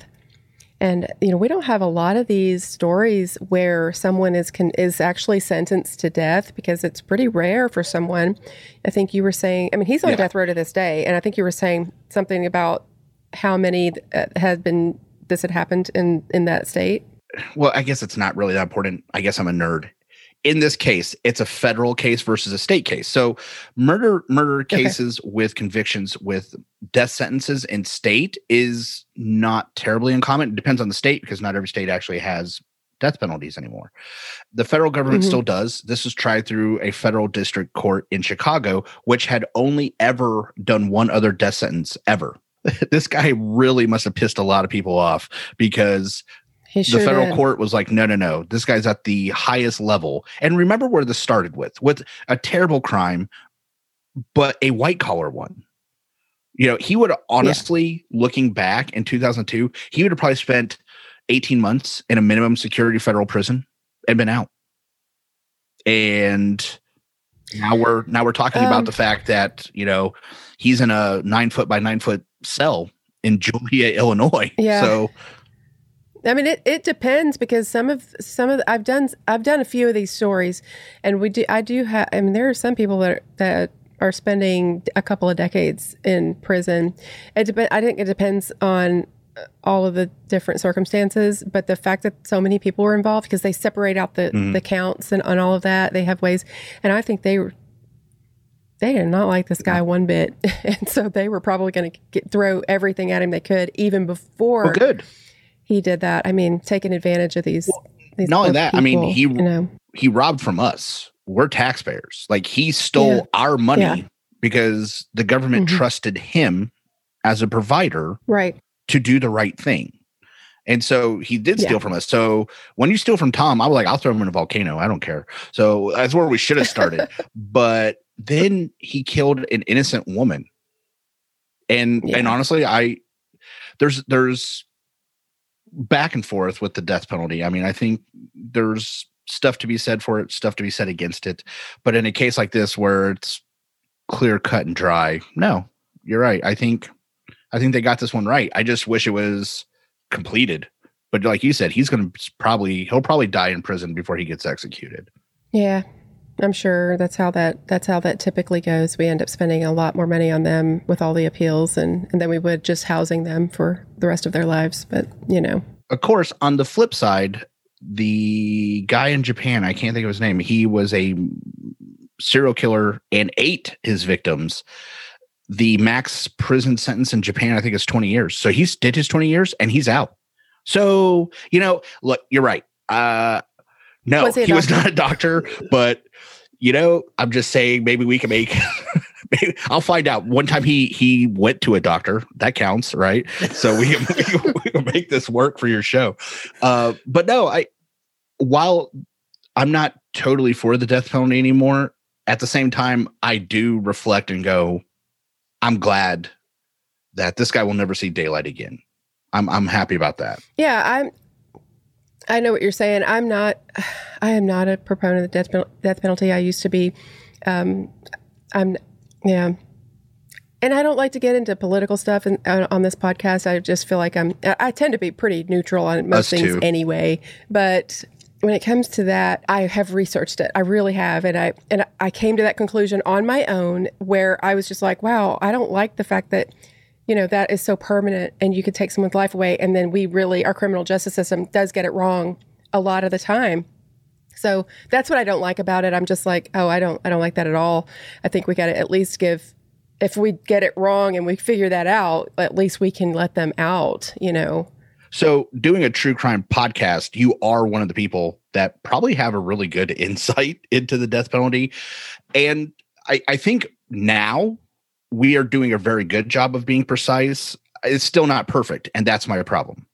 And you know, we don't have a lot of these stories where someone is con- is actually sentenced to death because it's pretty rare for someone. I think you were saying, I mean, he's on Yeah. death row to this day, and I think you were saying something about how many uh, had been this had happened in in that state. well, I guess it's not really that important. I guess I'm a nerd. In this case, it's a federal case versus a state case. So, murder murder Okay. cases with convictions with death sentences in state is not terribly uncommon. It depends on the state because not every state actually has death penalties anymore. The federal government Mhm. still does. This was tried through a federal district court in Chicago, which had only ever done one other death sentence ever. this guy really must have pissed a lot of people off because sure the federal did. court was like, no, no, no. This guy's at the highest level. And remember where this started with with a terrible crime, but a white collar one. You know, he would honestly, looking back in 2002, he would have probably spent 18 months in a minimum security federal prison and been out. And now we're now we're talking Um, about the fact that you know he's in a nine foot by nine foot cell in Joliet, Illinois. Yeah. So I mean, it, it depends because some of some of the, I've done I've done a few of these stories, and we do I do have. I mean, there are some people that are, that are spending a couple of decades in prison. It depend. I think it depends on uh, all of the different circumstances, but the fact that so many people were involved because they separate out the Mhm. the counts and on all of that, they have ways, and I think they were. They did not like this guy one bit, and so they were probably going to throw everything at him they could, even before well, good. He did that. I mean, taking advantage of these. these not that, I mean, he- you know, he robbed from us. We're taxpayers. Like he stole Yeah. our money Yeah. because the government Mhm. trusted him as a provider right? to do the right thing. And so he did steal Yeah. from us. So when you steal from Tom, I was like, I'll throw him in a volcano. I don't care. So that's where we should have started. but then he killed an innocent woman. And and honestly, I there's there's back and forth with the death penalty. I mean, I think there's stuff to be said for it, stuff to be said against it. But in a case like this where it's clear cut and dry, no, you're right. I think I think they got this one right. I just wish it was completed. But like you said, he's going to probably he'll probably die in prison before he gets executed. Yeah, I'm sure that's how that that's how that typically goes. We end up spending a lot more money on them with all the appeals, and and then we would just housing them for the rest of their lives. But you know, Of course, on the flip side, the guy in Japan, I can't think of his name, he was a serial killer and ate his victims. The max prison sentence in Japan, I think, is 20 years. So he's did his 20 years and he's out. So, you know, look, you're right. Uh no, Was he he, was not a doctor, but you know, I'm just saying maybe we can make maybe I'll find out. One time he he went to a doctor. That counts, right? so we can, we can, make this work for your show. Uh, but no, I while I'm not totally for the death penalty anymore, at the same time, I do reflect and go, I'm glad that this guy will never see daylight again. I'm I'm happy about that. yeah, I'm. I know what you're saying. I'm not. I am not a proponent of the death penalty. Death penalty. I used to be. Um, I'm. Yeah. And I don't like to get into political stuff and on, on this podcast. I just feel like I'm. I I tend to be pretty neutral on most Us things too. anyway. But when it comes to that, I have researched it. I really have, and I and I came to that conclusion on my own, where I was just like, wow, I don't like the fact that you know that is so permanent, and you could take someone's life away, and then we really our criminal justice system does get it wrong a lot of the time. So that's what I don't like about it. I'm just like, oh, I don't I don't like that at all. I think we got to at least give if we get it wrong and we figure that out, at least we can let them out, you know. So, doing a true crime podcast, you are one of the people that probably have a really good insight into the death penalty. And I, I think now we are doing a very good job of being precise. It's still not perfect. And that's my problem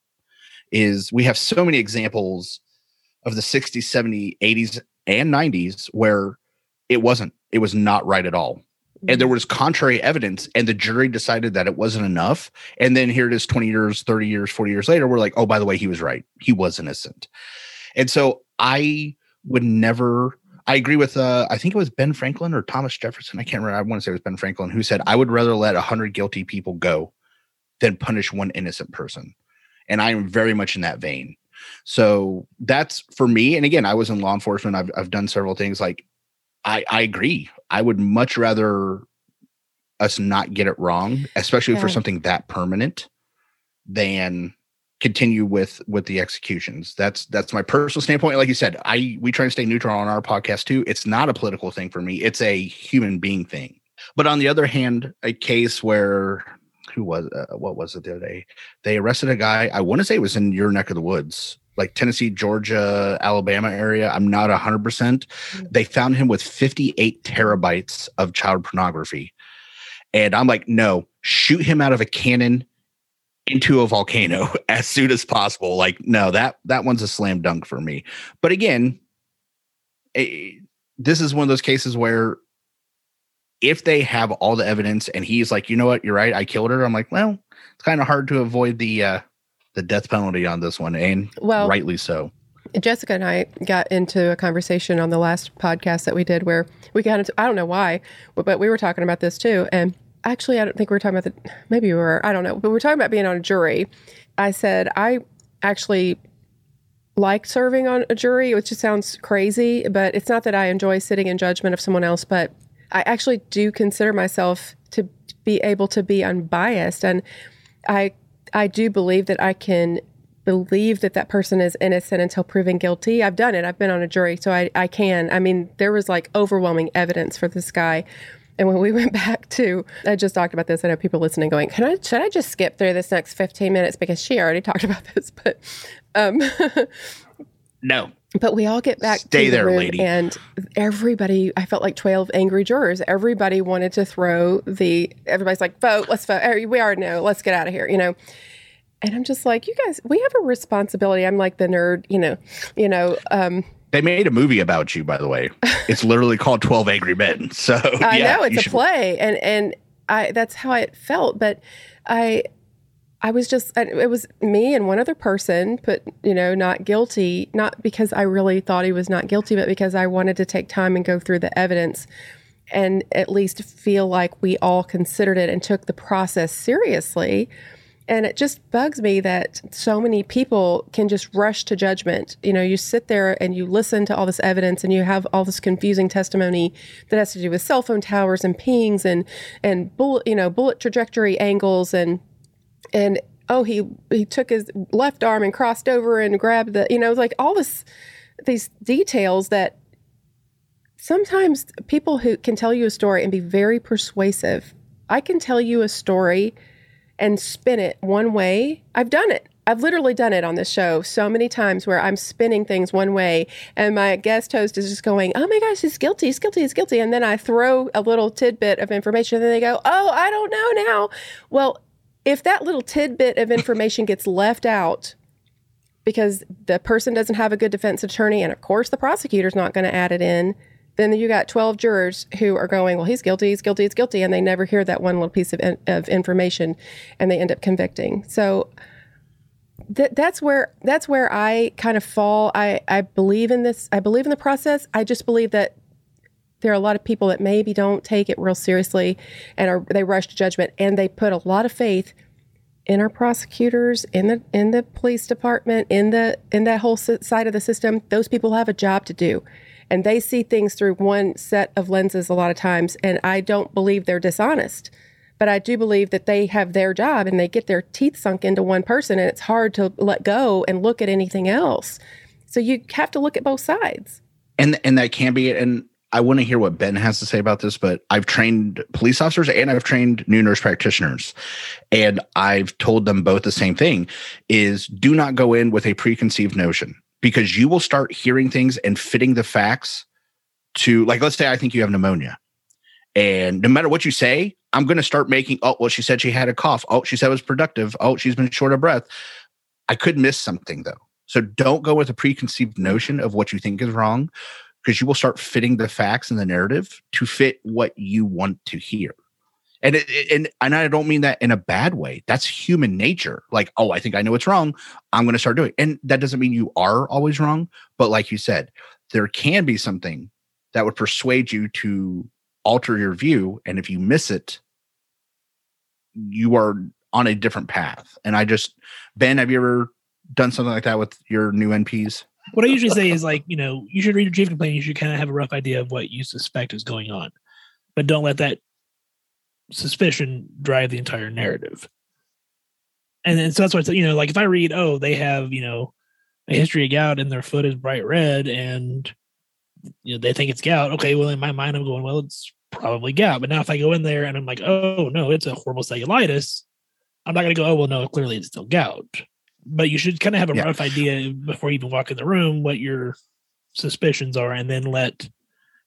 is we have so many examples of the 60s, 70s, 80s, and 90s where it wasn't, it was not right at all and there mm-hmm. was contrary evidence and the jury decided that it wasn't enough and then here it is 20 years 30 years 40 years later we're like oh by the way he was right he was innocent and so i would never i agree with uh i think it was ben franklin or thomas jefferson i can't remember i want to say it was ben franklin who said i would rather let 100 guilty people go than punish one innocent person and i am very much in that vein so that's for me and again i was in law enforcement i've, I've done several things like I, I agree. I would much rather us not get it wrong, especially yeah. for something that permanent, than continue with with the executions. That's that's my personal standpoint. Like you said, I we try to stay neutral on our podcast too. It's not a political thing for me. It's a human being thing. But on the other hand, a case where who was uh, what was it the other day? They arrested a guy. I want to say it was in your neck of the woods like Tennessee, Georgia, Alabama area. I'm not 100%. Mm. They found him with 58 terabytes of child pornography. And I'm like, no, shoot him out of a cannon into a volcano as soon as possible. Like, no, that that one's a slam dunk for me. But again, it, this is one of those cases where if they have all the evidence and he's like, you know what, you're right, I killed her. I'm like, well, it's kind of hard to avoid the uh the death penalty on this one, and well, rightly so. Jessica and I got into a conversation on the last podcast that we did where we got into, I don't know why, but we were talking about this too. And actually, I don't think we are talking about the, maybe we were, I don't know, but we're talking about being on a jury. I said, I actually like serving on a jury, which just sounds crazy, but it's not that I enjoy sitting in judgment of someone else, but I actually do consider myself to be able to be unbiased. And I I do believe that I can believe that that person is innocent until proven guilty. I've done it. I've been on a jury, so I, I can. I mean, there was like overwhelming evidence for this guy. And when we went back to, I just talked about this. I know people listening going, "Can I? Should I just skip through this next fifteen minutes because she already talked about this?" But um, no, but we all get back Stay to there, the room lady. and everybody i felt like 12 angry jurors everybody wanted to throw the everybody's like vote let's vote we already know let's get out of here you know and i'm just like you guys we have a responsibility i'm like the nerd you know you know um they made a movie about you by the way it's literally called 12 angry men so i yeah, know it's a should... play and and i that's how it felt but i I was just, it was me and one other person put, you know, not guilty, not because I really thought he was not guilty, but because I wanted to take time and go through the evidence and at least feel like we all considered it and took the process seriously. And it just bugs me that so many people can just rush to judgment. You know, you sit there and you listen to all this evidence and you have all this confusing testimony that has to do with cell phone towers and pings and and bullet, you know, bullet trajectory angles and and oh he he took his left arm and crossed over and grabbed the you know like all this these details that sometimes people who can tell you a story and be very persuasive i can tell you a story and spin it one way i've done it I've literally done it on this show so many times where I'm spinning things one way and my guest host is just going, Oh my gosh, he's guilty, he's guilty, he's guilty. And then I throw a little tidbit of information and then they go, Oh, I don't know now. Well, if that little tidbit of information gets left out because the person doesn't have a good defense attorney, and of course the prosecutor's not going to add it in, then you got 12 jurors who are going, well, he's guilty, he's guilty, he's guilty, and they never hear that one little piece of, in, of information, and they end up convicting. So th- that's where that's where I kind of fall. I I believe in this. I believe in the process. I just believe that there are a lot of people that maybe don't take it real seriously and are they rush to judgment and they put a lot of faith in our prosecutors, in the in the police department, in the in that whole side of the system, those people have a job to do. And they see things through one set of lenses a lot of times. And I don't believe they're dishonest. But I do believe that they have their job and they get their teeth sunk into one person and it's hard to let go and look at anything else. So you have to look at both sides. And and that can be and I want to hear what Ben has to say about this, but I've trained police officers and I've trained new nurse practitioners. And I've told them both the same thing is do not go in with a preconceived notion because you will start hearing things and fitting the facts to like let's say I think you have pneumonia. And no matter what you say, I'm going to start making, oh, well, she said she had a cough. Oh, she said it was productive. Oh, she's been short of breath. I could miss something though. So don't go with a preconceived notion of what you think is wrong because you will start fitting the facts and the narrative to fit what you want to hear. And it, and and I don't mean that in a bad way. That's human nature. Like, oh, I think I know what's wrong. I'm going to start doing. It. And that doesn't mean you are always wrong, but like you said, there can be something that would persuade you to alter your view and if you miss it you are on a different path and i just ben have you ever done something like that with your new nps what i usually say is like you know you should read your chief complaint you should kind of have a rough idea of what you suspect is going on but don't let that suspicion drive the entire narrative and, and so that's what you know like if i read oh they have you know a history of gout and their foot is bright red and you know they think it's gout. Okay, well in my mind I'm going, well it's probably gout. But now if I go in there and I'm like, oh no, it's a horrible cellulitis, I'm not gonna go, oh well no, clearly it's still gout. But you should kind of have a yeah. rough idea before you even walk in the room what your suspicions are, and then let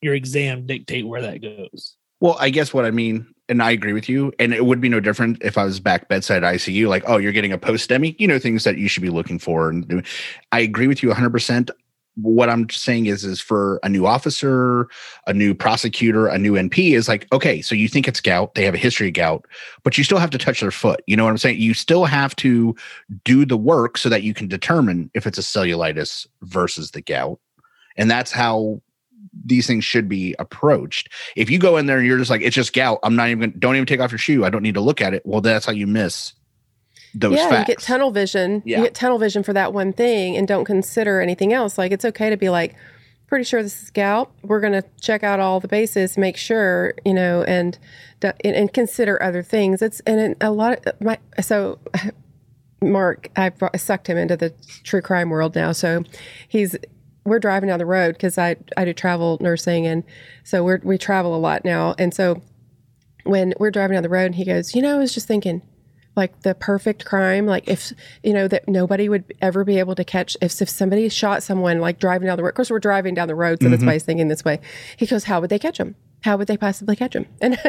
your exam dictate where that goes. Well, I guess what I mean, and I agree with you, and it would be no different if I was back bedside ICU, like, oh, you're getting a post STEMI, you know, things that you should be looking for. And I agree with you 100% what I'm saying is, is for a new officer, a new prosecutor, a new NP is like, okay, so you think it's gout, they have a history of gout, but you still have to touch their foot. You know what I'm saying? You still have to do the work so that you can determine if it's a cellulitis versus the gout. And that's how these things should be approached. If you go in there and you're just like, it's just gout, I'm not even, don't even take off your shoe. I don't need to look at it. Well, that's how you miss those yeah, facts. you get tunnel vision. Yeah. You get tunnel vision for that one thing and don't consider anything else. Like it's okay to be like, pretty sure this is gout. We're going to check out all the bases, make sure, you know, and and consider other things. It's and a lot of my so Mark, I sucked him into the true crime world now. So he's we're driving down the road because I I do travel nursing and so we're we travel a lot now. And so when we're driving down the road, and he goes, you know, I was just thinking like the perfect crime like if you know that nobody would ever be able to catch if, if somebody shot someone like driving down the road of course we're driving down the road so mm-hmm. that's why he's thinking this way he goes how would they catch him how would they possibly catch him and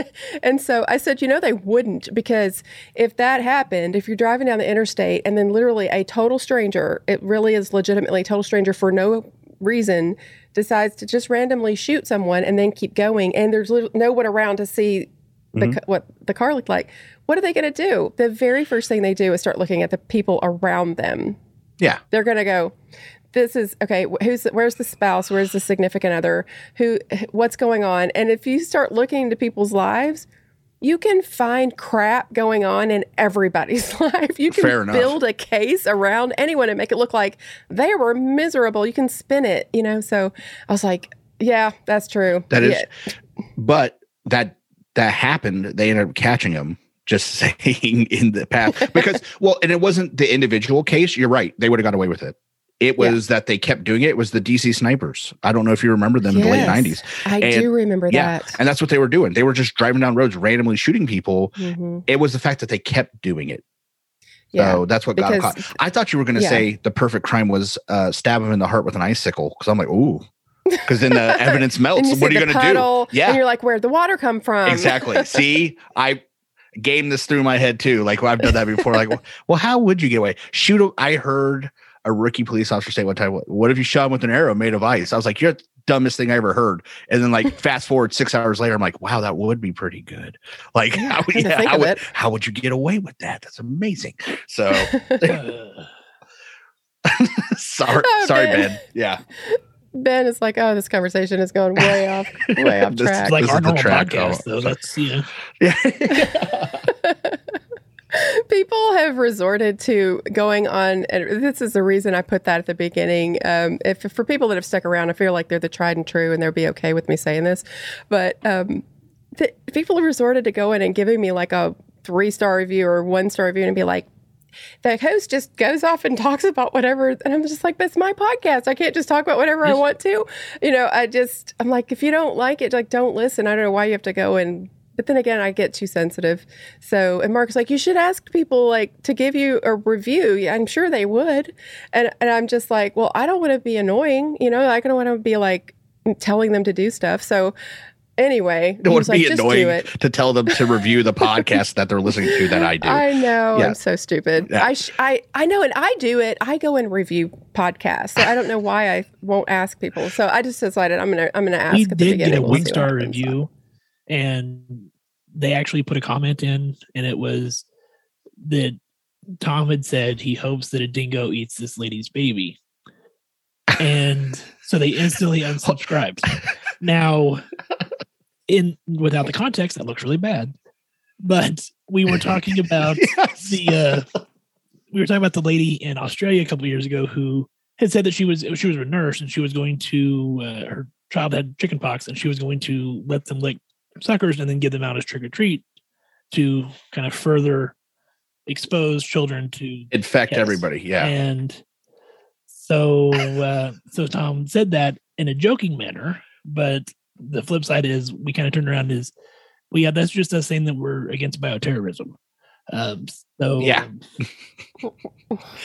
and so i said you know they wouldn't because if that happened if you're driving down the interstate and then literally a total stranger it really is legitimately a total stranger for no reason decides to just randomly shoot someone and then keep going and there's no one around to see the, mm-hmm. what the car looked like what are they going to do? The very first thing they do is start looking at the people around them. Yeah. They're going to go, this is okay who's where's the spouse where's the significant other who what's going on and if you start looking into people's lives you can find crap going on in everybody's life. You can build a case around anyone and make it look like they were miserable. You can spin it you know? So i was like yeah that's true. That is, yeah. but that that happened. They ended up catching him just saying in the past because well and it wasn't the individual case. You're right. They would have got away with it it was yeah. that they kept doing it. It was the DC snipers. I don't know if you remember them yes, in the late 90s. I and, do remember yeah, that. And that's what they were doing. They were just driving down roads, randomly shooting people. Mm-hmm. It was the fact that they kept doing it. Yeah, so that's what because, got caught. I thought you were going to yeah. say the perfect crime was uh, stab him in the heart with an icicle because I'm like, ooh, because then the evidence melts. what are you going to do? Yeah, and you're like, where'd the water come from? Exactly. See, I game this through my head too. Like well, I've done that before. like, well, how would you get away? Shoot! I heard a rookie police officer say one time, "What, what if you shot him with an arrow made of ice?" I was like, "You're the dumbest thing I ever heard." And then like fast forward six hours later, I'm like, "Wow, that would be pretty good." Like, yeah, how, yeah, how, would, how would you get away with that? That's amazing. So. sorry, oh, sorry, Ben. Yeah. Ben is like, oh, this conversation is going way off, way off track. like our normal track. podcast, though. That's yeah. Yeah. people have resorted to going on, and this is the reason I put that at the beginning. Um, if for people that have stuck around, I feel like they're the tried and true, and they'll be okay with me saying this. But um, the, people have resorted to going and giving me like a three star review or one star review, and be like, the host just goes off and talks about whatever and i'm just like that's my podcast i can't just talk about whatever i want to you know i just i'm like if you don't like it like don't listen i don't know why you have to go and but then again i get too sensitive so and mark's like you should ask people like to give you a review i'm sure they would and and i'm just like well i don't want to be annoying you know i don't want to be like telling them to do stuff so anyway, it would like, be annoying to tell them to review the podcast that they're listening to that I do. I know. Yeah. I'm so stupid. Yeah. I, sh- I I know, and I do it. I go and review podcasts. So I don't know why I won't ask people. So I just decided I'm gonna I'm gonna ask. We did get a one star review, and they actually put a comment in, and it was that Tom had said he hopes that a dingo eats this lady's baby. And so they instantly unsubscribed. Now, in without the context, that looks really bad. But we were talking about yes. the uh, we were talking about the lady in Australia a couple years ago who had said that she was she was a nurse and she was going to uh, her child had chickenpox and she was going to let them lick suckers and then give them out as trick or treat to kind of further expose children to infect everybody. Yeah, and so uh, so Tom said that in a joking manner, but the flip side is we kind of turned around is well yeah that's just us saying that we're against bioterrorism. Um so yeah.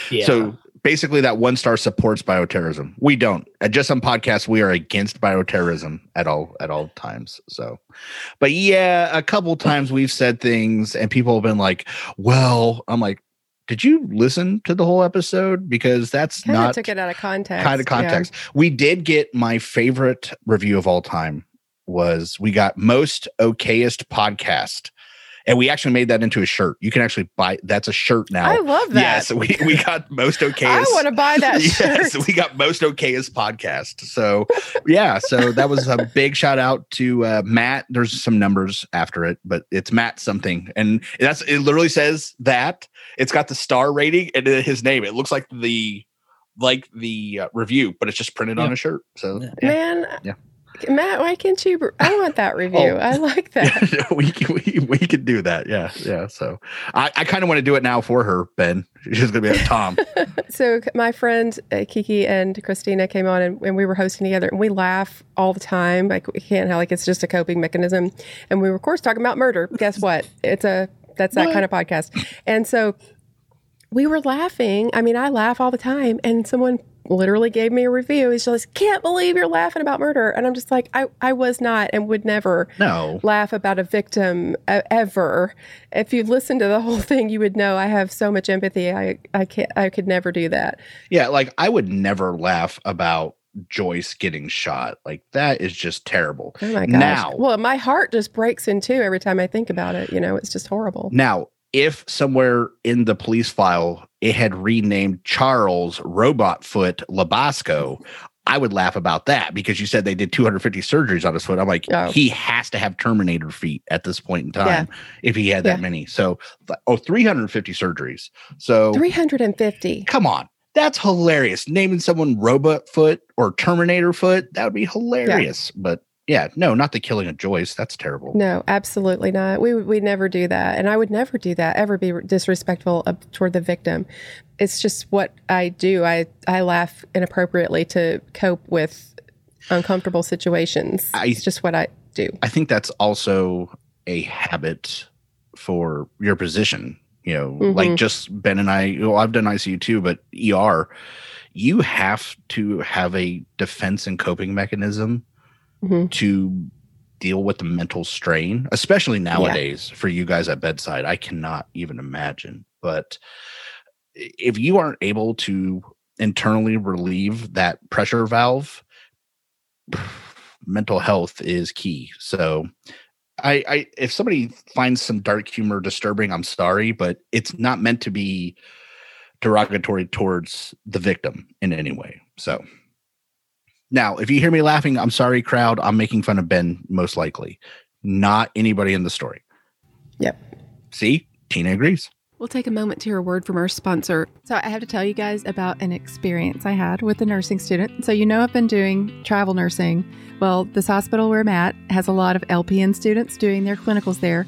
Yeah. So basically that one star supports bioterrorism we don't at just some podcasts we are against bioterrorism at all at all times so but yeah a couple times we've said things and people have been like well i'm like did you listen to the whole episode? Because that's kind not took it out of context. Kind of context. Yeah. We did get my favorite review of all time was we got most okayest podcast and we actually made that into a shirt. You can actually buy that's a shirt now. I love that. Yes, we, we got most okay. I want to buy that yes, shirt. we got most okay as podcast. So yeah, so that was a big shout out to uh, Matt. There's some numbers after it, but it's Matt something, and that's it. Literally says that it's got the star rating and his name. It looks like the like the uh, review, but it's just printed on a shirt. So yeah. man, yeah. Matt, why can't you? I want that review. oh, I like that. Yeah, we, we we could do that. Yeah, yeah. So I, I kind of want to do it now for her, Ben. She's gonna be like Tom. so my friend uh, Kiki and Christina came on, and, and, we were hosting together, and we laugh all the time. Like we can't like it's just a coping mechanism. And we were of course talking about murder. Guess what? It's a that's that what? kind of podcast. And so we were laughing. I mean, I laugh all the time, and someone literally gave me a review. He's just can't believe you're laughing about murder, and I'm just like, I, I was not and would never no laugh about a victim ever. If you listen to the whole thing, you would know I have so much empathy. I I can't I could never do that. Yeah, like I would never laugh about Joyce getting shot. Like that is just terrible. Oh my gosh. Now, well, my heart just breaks in two every time I think about it. You know, it's just horrible. Now, if somewhere in the police file it had renamed Charles Robot Foot Labasco, I would laugh about that because you said they did 250 surgeries on his foot. I'm like, oh. he has to have Terminator feet at this point in time yeah. if he had that yeah. many. So, oh, 350 surgeries. So 350. Come on. That's hilarious. Naming someone robot foot or Terminator foot, that would be hilarious. Yeah. But yeah, no, not the killing of Joyce. That's terrible. No, absolutely not. We we never do that, and I would never do that. Ever be disrespectful toward the victim. It's just what I do. I I laugh inappropriately to cope with uncomfortable situations. I, it's just what I do. I think that's also a habit for your position. You know, mm-hmm. like just Ben and I. Well, I've done ICU too, but ER. You have to have a defense and coping mechanism mm-hmm. to deal with the mental strain, especially nowadays yeah. for you guys at bedside. I cannot even imagine. But if you aren't able to internally relieve that pressure valve, mental health is key. So I, I if somebody finds some dark humor disturbing, I'm sorry, but it's not meant to be derogatory towards the victim in any way. So now, if you hear me laughing, I'm sorry, crowd. I'm making fun of Ben, most likely, not anybody in the story. Yep. See, Tina agrees. We'll take a moment to hear a word from our sponsor. So, I have to tell you guys about an experience I had with a nursing student. So, you know, I've been doing travel nursing. Well, this hospital where I'm at has a lot of LPN students doing their clinicals there.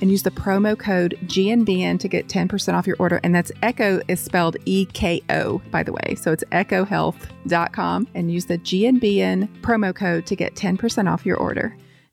and use the promo code GNBN to get 10% off your order. And that's Eko is spelled E K O, by the way. So it's ekohealth.com and use the GNBN promo code to get 10% off your order.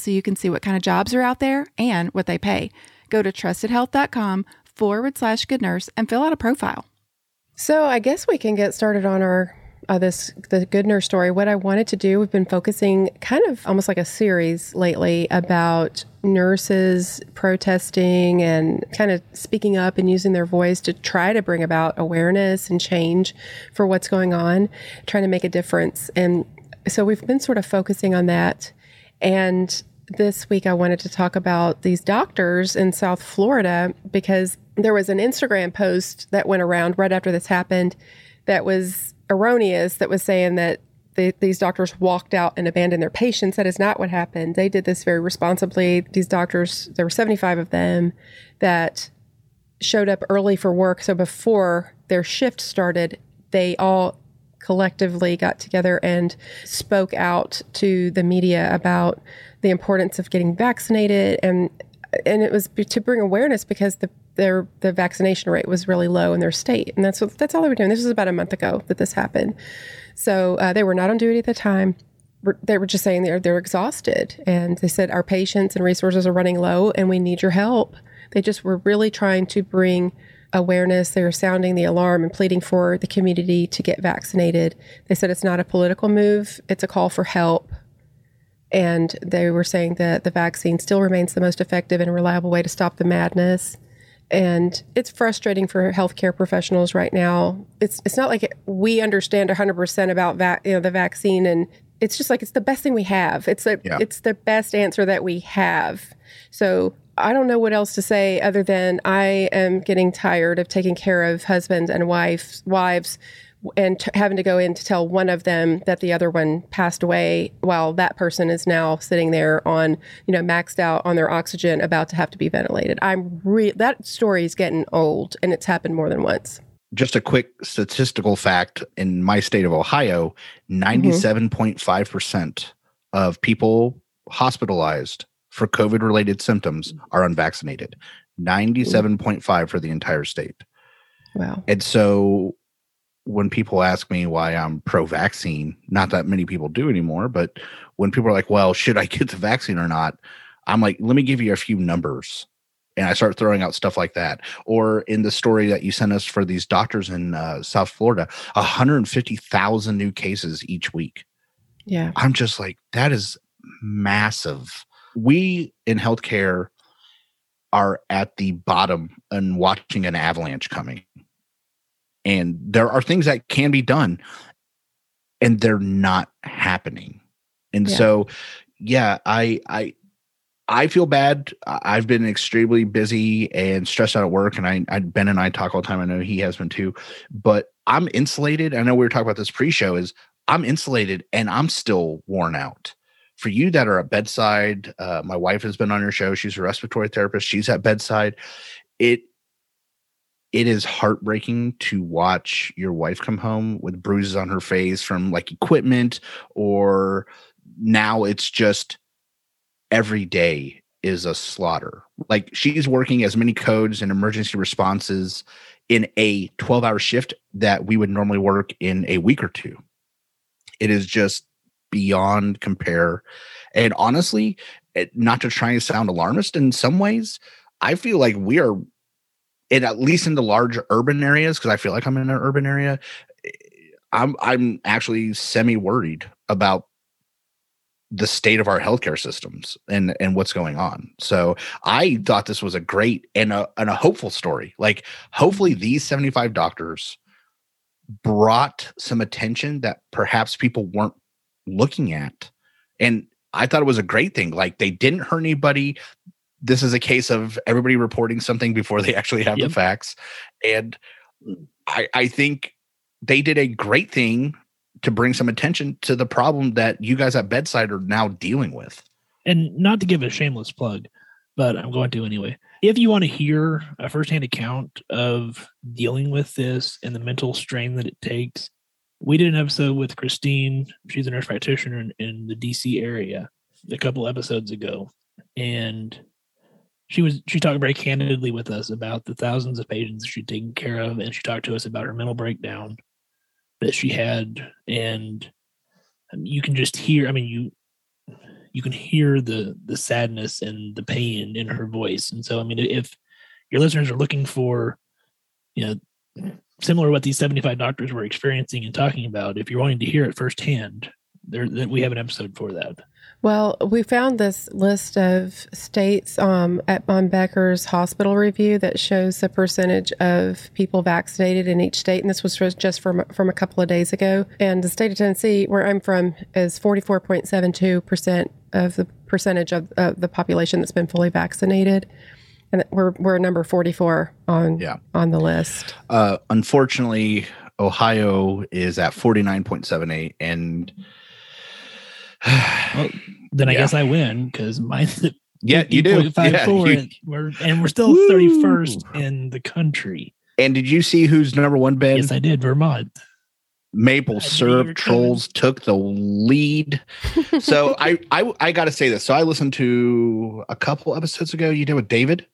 so you can see what kind of jobs are out there and what they pay. Go to trustedhealth.com forward slash good nurse and fill out a profile. So I guess we can get started on our uh, this the good nurse story. What I wanted to do, we've been focusing kind of almost like a series lately about nurses protesting and kind of speaking up and using their voice to try to bring about awareness and change for what's going on, trying to make a difference. And so we've been sort of focusing on that. And this week I wanted to talk about these doctors in South Florida because there was an Instagram post that went around right after this happened that was erroneous that was saying that the, these doctors walked out and abandoned their patients. That is not what happened. They did this very responsibly. These doctors, there were 75 of them that showed up early for work. So before their shift started, they all collectively got together and spoke out to the media about the importance of getting vaccinated and and it was to bring awareness because the their the vaccination rate was really low in their state, and that's what that's all they were doing. This was about a month ago that this happened. So uh, they were not on duty at the time. They were just saying they're they're exhausted, and they said our patients and resources are running low, and we need your help. They just were really trying to bring awareness. They were sounding the alarm and pleading for the community to get vaccinated. They said it's not a political move; it's a call for help and they were saying that the vaccine still remains the most effective and reliable way to stop the madness. And it's frustrating for healthcare professionals right now. It's it's not like we understand 100% about va- you know the vaccine and it's just like it's the best thing we have. It's a, yeah. it's the best answer that we have. So I don't know what else to say other than I am getting tired of taking care of husbands and wives wives and t- having to go in to tell one of them that the other one passed away while that person is now sitting there on you know maxed out on their oxygen about to have to be ventilated. I'm re- that story is getting old and it's happened more than once. Just a quick statistical fact. In my state of ohio 97.5% mm-hmm. of people hospitalized for covid related symptoms are unvaccinated. 97.5 for the entire state. Wow. And so when people ask me why I'm pro vaccine, not that many people do anymore, but when people are like, well, should I get the vaccine or not? I'm like, let me give you a few numbers. And I start throwing out stuff like that. Or in the story that you sent us for these doctors in uh, South Florida, 150,000 new cases each week. Yeah. I'm just like, that is massive. We in healthcare are at the bottom and watching an avalanche coming and there are things that can be done and they're not happening and yeah. so yeah, I I I feel bad. I've been extremely busy and stressed out at work, and I, I Ben and I talk all the time. I know he has been too, but I'm insulated. I know we were talking about this pre-show. Is I'm insulated and I'm still worn out. For you that are at bedside, uh, my wife has been on your show. She's a respiratory therapist. She's at bedside. It it is heartbreaking to watch your wife come home with bruises on her face from like equipment or now it's just every day is a slaughter. Like she's working as many codes and emergency responses in a 12 hour shift that we would normally work in a week or two. It is just beyond compare. And honestly eh, not to try and sound alarmist in some ways i feel like we are in at least in the large urban areas, because I feel like I'm in an urban area, I'm I'm actually semi worried about the state of our healthcare systems and and what's going on. So I thought this was a great and a and a hopeful story. Like hopefully these 75 doctors brought some attention that perhaps people weren't looking at. And I thought it was a great thing. Like they didn't hurt anybody this is a case of everybody reporting something before they actually have yep. the facts. And I, I think they did a great thing to bring some attention to the problem that you guys at bedside are now dealing with. And not to give a shameless plug, but I'm going to anyway. If you want to hear a firsthand account of dealing with this and the mental strain that it takes, we did an episode with Christine. She's a nurse practitioner in, in the DC area a couple episodes ago. And she was she talked very candidly with us about the thousands of patients she'd taken care of and she talked to us about her mental breakdown that she had. And um, you can just hear i mean you you can hear the the sadness and the pain in her voice. And so i mean if your listeners are looking for you know similar to what these 75 doctors were experiencing and talking about if you're wanting to hear it firsthand there we have an episode for that well, we found this list of states um, at Von Becker's hospital review that shows the percentage of people vaccinated in each state, and this was just from from a couple of days ago. And the state of Tennessee, where I'm from, is 44.72 percent of the percentage of uh, the population that's been fully vaccinated, and we're we're number 44 on yeah. on the list. Uh, unfortunately, Ohio is at 49.78, and well, then I yeah. guess I win because mine's yeah, you do. Yeah, you, and, we're, and we're still thirty first in the country. And did you see who's number one, Ben? Yes, I did. Vermont. Maple I syrup trolls took the lead. so I I I got to say this. So I listened to a couple episodes ago you did with David,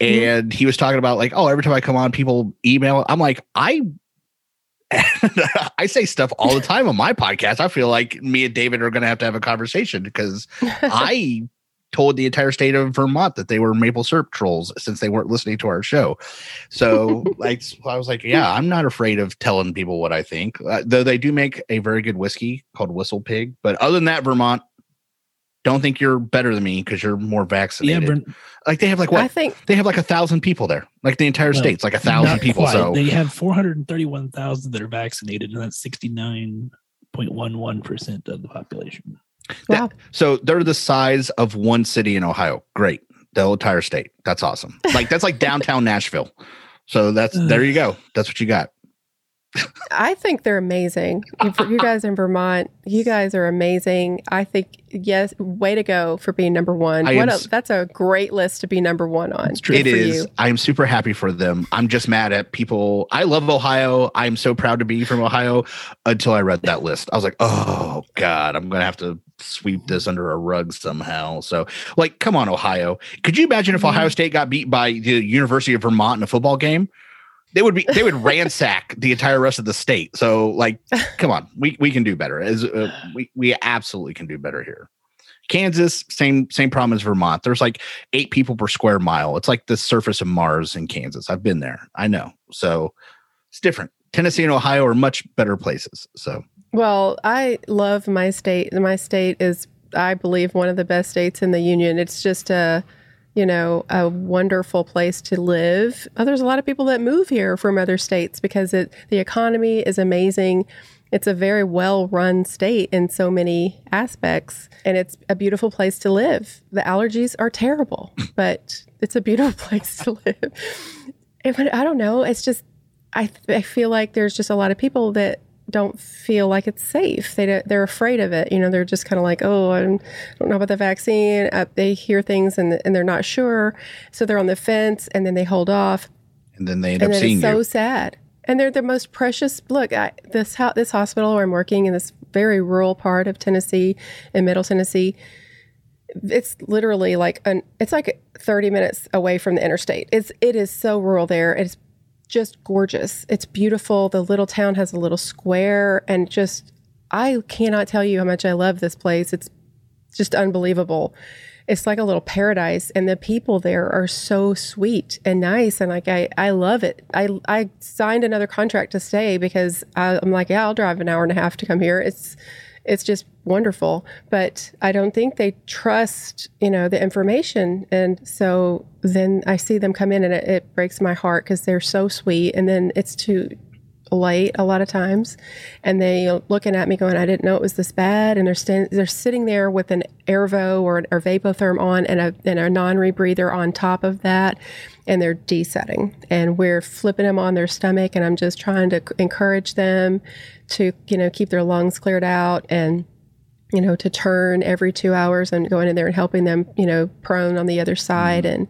and he was talking about like, oh, every time I come on, people email. I'm like, I I say stuff all the time on my podcast. I feel like me and David are going to have to have a conversation because I told the entire state of Vermont that they were maple syrup trolls since they weren't listening to our show. So, like, I was like, yeah, I'm not afraid of telling people what I think. Uh, though they do make a very good whiskey called Whistle Pig, but other than that, Vermont, don't think you're better than me because you're more vaccinated. Yeah, like they have like what? I think they have like a thousand people there. Like the entire state's like a thousand people. Quite. So they have four hundred and thirty-one thousand that are vaccinated, and that's sixty-nine point one one percent of the population. Wow. That, so they're the size of one city in Ohio. Great. The entire state. That's awesome. Like that's like downtown Nashville. So that's there you go. That's what you got. I think they're amazing. You, you, guys in Vermont, you guys are amazing. I think yes, way to go for being number one. I what a, that's a great list to be number one on. It is. You. I'm super happy for them. I'm just mad at people. I love Ohio. I'm so proud to be from Ohio. Until I read that list, I was like, oh god, I'm gonna have to sweep this under a rug somehow. So, like, come on, Ohio. Could you imagine if mm-hmm. Ohio State got beat by the University of Vermont in a football game? They would be they would ransack the entire rest of the state. So like, come on, we we can do better. As uh, we we absolutely can do better here. Kansas, same same problem as Vermont. There's like eight people per square mile. It's like the surface of Mars in Kansas. I've been there. I know. So it's different. Tennessee and Ohio are much better places. So well, I love my state. My state is, I believe, one of the best states in the union. It's just a you know, a wonderful place to live. Oh, there's a lot of people that move here from other states because it the economy is amazing. It's a very well run state in so many aspects, and it's a beautiful place to live. The allergies are terrible, but it's a beautiful place to live. And I don't know. It's just, I, I feel like there's just a lot of people that don't feel like it's safe. They don't, they're afraid of it. You know, they're just kind of like, oh, I don't know about the vaccine. Uh, they hear things and and they're not sure, so they're on the fence, and then they hold off. And then they end and up seeing it's so sad. And they're the most precious. Look, I, this ho- this hospital where I'm working in this very rural part of Tennessee, in Middle Tennessee. It's literally like an. It's like 30 minutes away from the interstate. It's it is so rural there. It's just gorgeous. It's beautiful. The little town has a little square, and just I cannot tell you how much I love this place. It's just unbelievable. It's like a little paradise, and the people there are so sweet and nice, and like I, I love it. I, I signed another contract to stay because I, I'm like, yeah, I'll drive an hour and a half to come here. It's, it's just wonderful. But I don't think they trust, you know, the information, and so then I see them come in, and it, it breaks my heart because they're so sweet, and then it's too late a lot of times. And they looking at me going i didn't know it was this bad. And they're stand, they're sitting there with an airvo or, or vapotherm on and a, and a non-rebreather on top of that. And they're desatting. And we're flipping them on their stomach and i'm just trying to encourage them to you know keep their lungs cleared out and you know to turn every two hours and going in there and helping them you know prone on the other side and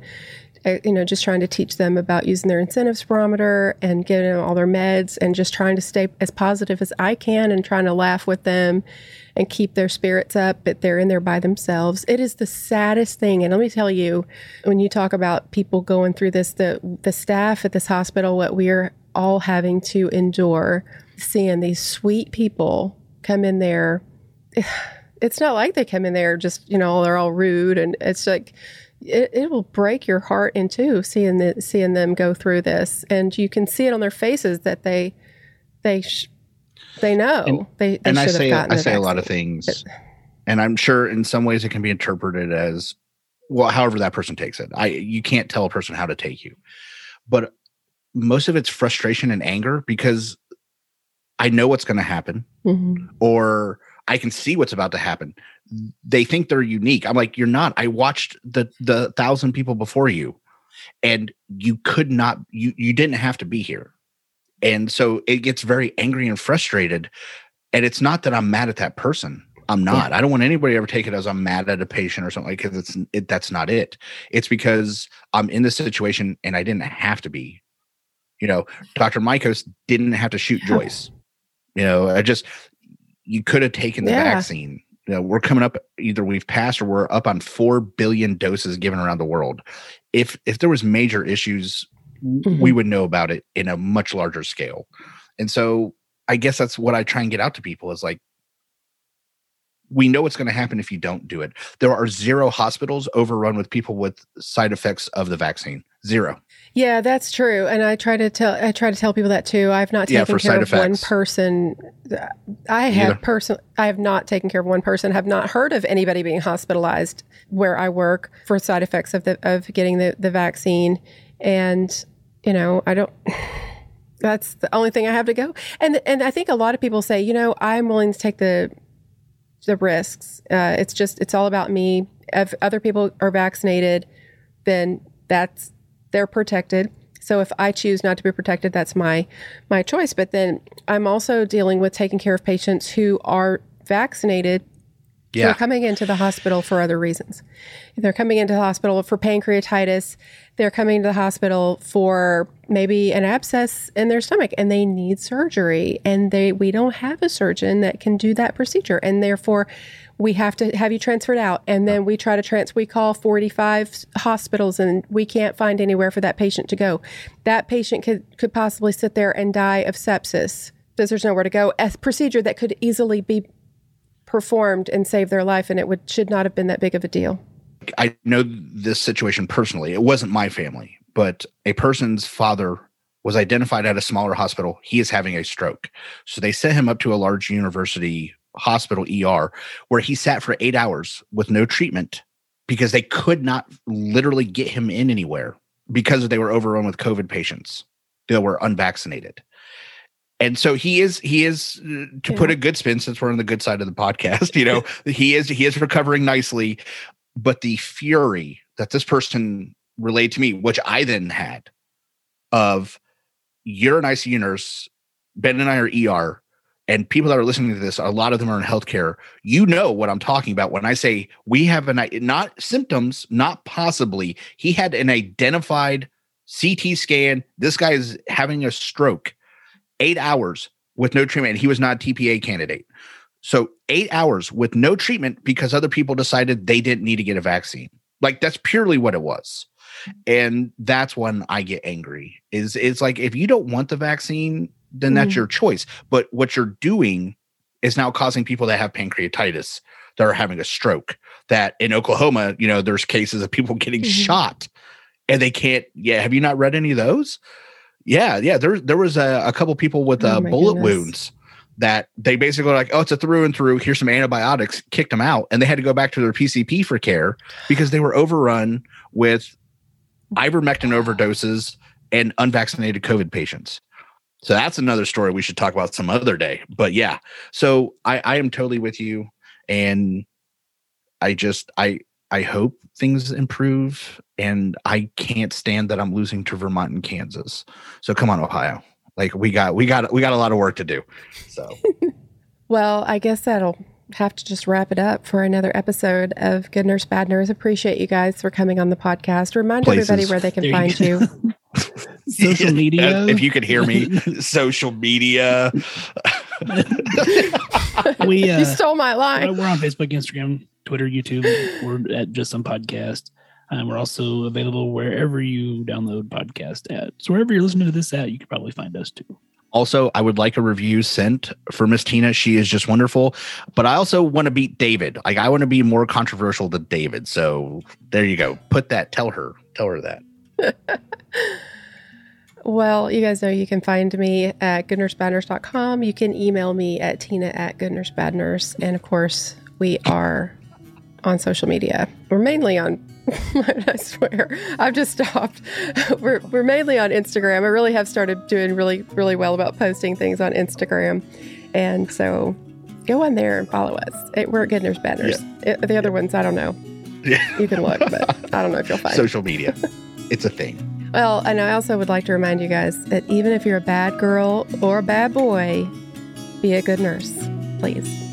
uh, you know, just trying to teach them about using their incentive spirometer and giving them all their meds and just trying to stay as positive as I can and trying to laugh with them and keep their spirits up, but they're in there by themselves. It is the saddest thing. And let me tell you, when you talk about people going through this, the the staff at this hospital, what we're all having to endure, seeing these sweet people come in there. It's not like they come in there just, you know, they're all rude and it's like it, it will break your heart in two seeing the, seeing them go through this, and you can see it on their faces that they they sh- they know And- they, they and I say I say a lot of things, and I'm sure in some ways it can be interpreted as well, however that person takes it. I you can't tell a person how to take you, but most of it's frustration and anger because I know what's going to happen, Mhm. or I can see what's about to happen. They think they're unique. I'm like, you're not. I watched the the thousand people before you, and you could not. You you didn't have to be here, and so it gets very angry and frustrated. And it's not that I'm mad at that person. I'm not. I don't want anybody to ever take it as I'm mad at a patient or something like because it's it, that's not it. It's because I'm in this situation and I didn't have to be. You know, Dr. Mikos didn't have to shoot Joyce. You know, I just you could have taken the Yeah. vaccine. You know, we're coming up either we've passed or we're up on four billion doses given around the world. If if there was major issues, w- we mm-hmm. would know about it in a much larger scale. And so I guess that's what I try and get out to people is like we know what's going to happen if you don't do it. There are zero hospitals overrun with people with side effects of the vaccine. Zero. Yeah, that's true, and I try to tell I try to tell people that too. I've not taken for care of one person. I have person. I have not taken care of one person. Have not heard of anybody being hospitalized where I work for side effects of the of getting the the vaccine, and you know I don't. That's the only thing I have to go. And and I think a lot of people say, you know, I'm willing to take the the risks. Uh, it's just it's all about me. If other people are vaccinated, then that's they're protected. So if I choose not to be protected, that's my my choice. But then I'm also dealing with taking care of patients who are vaccinated Yeah. they're coming into the hospital for other reasons. They're coming into the hospital for pancreatitis. They're coming to the hospital for maybe an abscess in their stomach and they need surgery. And they we don't have a surgeon that can do that procedure. And therefore we have to have you transferred out. And then we try to trans we call 45 hospitals and we can't find anywhere for that patient to go. That patient could could possibly sit there and die of sepsis because there's nowhere to go. A procedure that could easily be performed and save their life and it would should not have been that big of a deal. I know this situation personally. It wasn't my family, but a person's father was identified at a smaller hospital. He is having a stroke. So they sent him up to a large university hospital ER where he sat for eight hours with no treatment because they could not literally get him in anywhere because they were overrun with COVID patients that were unvaccinated. and so he is he is to put a good spin since we're on the good side of the podcast you know he is he is recovering nicely but the fury that this person relayed to me which i then had of you're an icu nurse ben and i are er and people that are listening to this a lot of them are in healthcare you know what i'm talking about when i say we have an not symptoms not possibly he had an identified ct scan this guy is having a stroke eight hours with no treatment. He was not TPA candidate. So eight hours with no treatment because other people decided they didn't need to get a vaccine. Like that's purely what it was. And that's when I get angry. Is it's like if you don't want the vaccine, then that's Mhm. your choice. But what you're doing is now causing people that have pancreatitis that are having a stroke. That in Oklahoma, you know, there's cases of people getting Mhm. shot and they can't. Yeah, have you not read any of those? Yeah, yeah. There, there was a, a couple people with Oh uh, bullet goodness. wounds that they basically were like, oh, it's a through and through. Here's some antibiotics, kicked them out, and they had to go back to their PCP for care because they were overrun with ivermectin overdoses and unvaccinated COVID patients. So that's another story we should talk about some other day. But yeah, so I, I am totally with you, and I just I I hope things improve, and I can't stand that I'm losing to Vermont and Kansas. So come on, Ohio, like we got we got we got a lot of work to do. So Well, I guess that'll have to just wrap it up for another episode of Good Nurse Bad Nurse. Appreciate you guys for coming on the podcast. Remind Places. everybody where they can There find go. you. Social media. if you could hear me, social media. we uh, you stole my line. We're on Facebook, Instagram, Twitter, YouTube. We're at Just Some Podcast. And we're also available wherever you download podcast at. So wherever you're listening to this at, you can probably find us too. Also, I would like a review sent for Miss Tina. She is just wonderful. But I also want to beat David. Like I want to be more controversial than David. So there you go. Put that. Tell her. Tell her that. Well, you guys know you can find me at goodnursebadnurse.com. You can email me at tina at goodnursebadnurse. And of course, we are on social media. We're mainly on, I swear, I've just stopped. We're, we're mainly on Instagram. I really have started doing really, really well about posting things on Instagram. And so go on there and follow us. It, we're at Good Nurse. It- the other ones, I don't know. Yeah. You can look, but I don't know if you'll find Social media. it's a thing. Well, and I also would like to remind you guys that even if you're a bad girl or a bad boy, be a good nurse, please.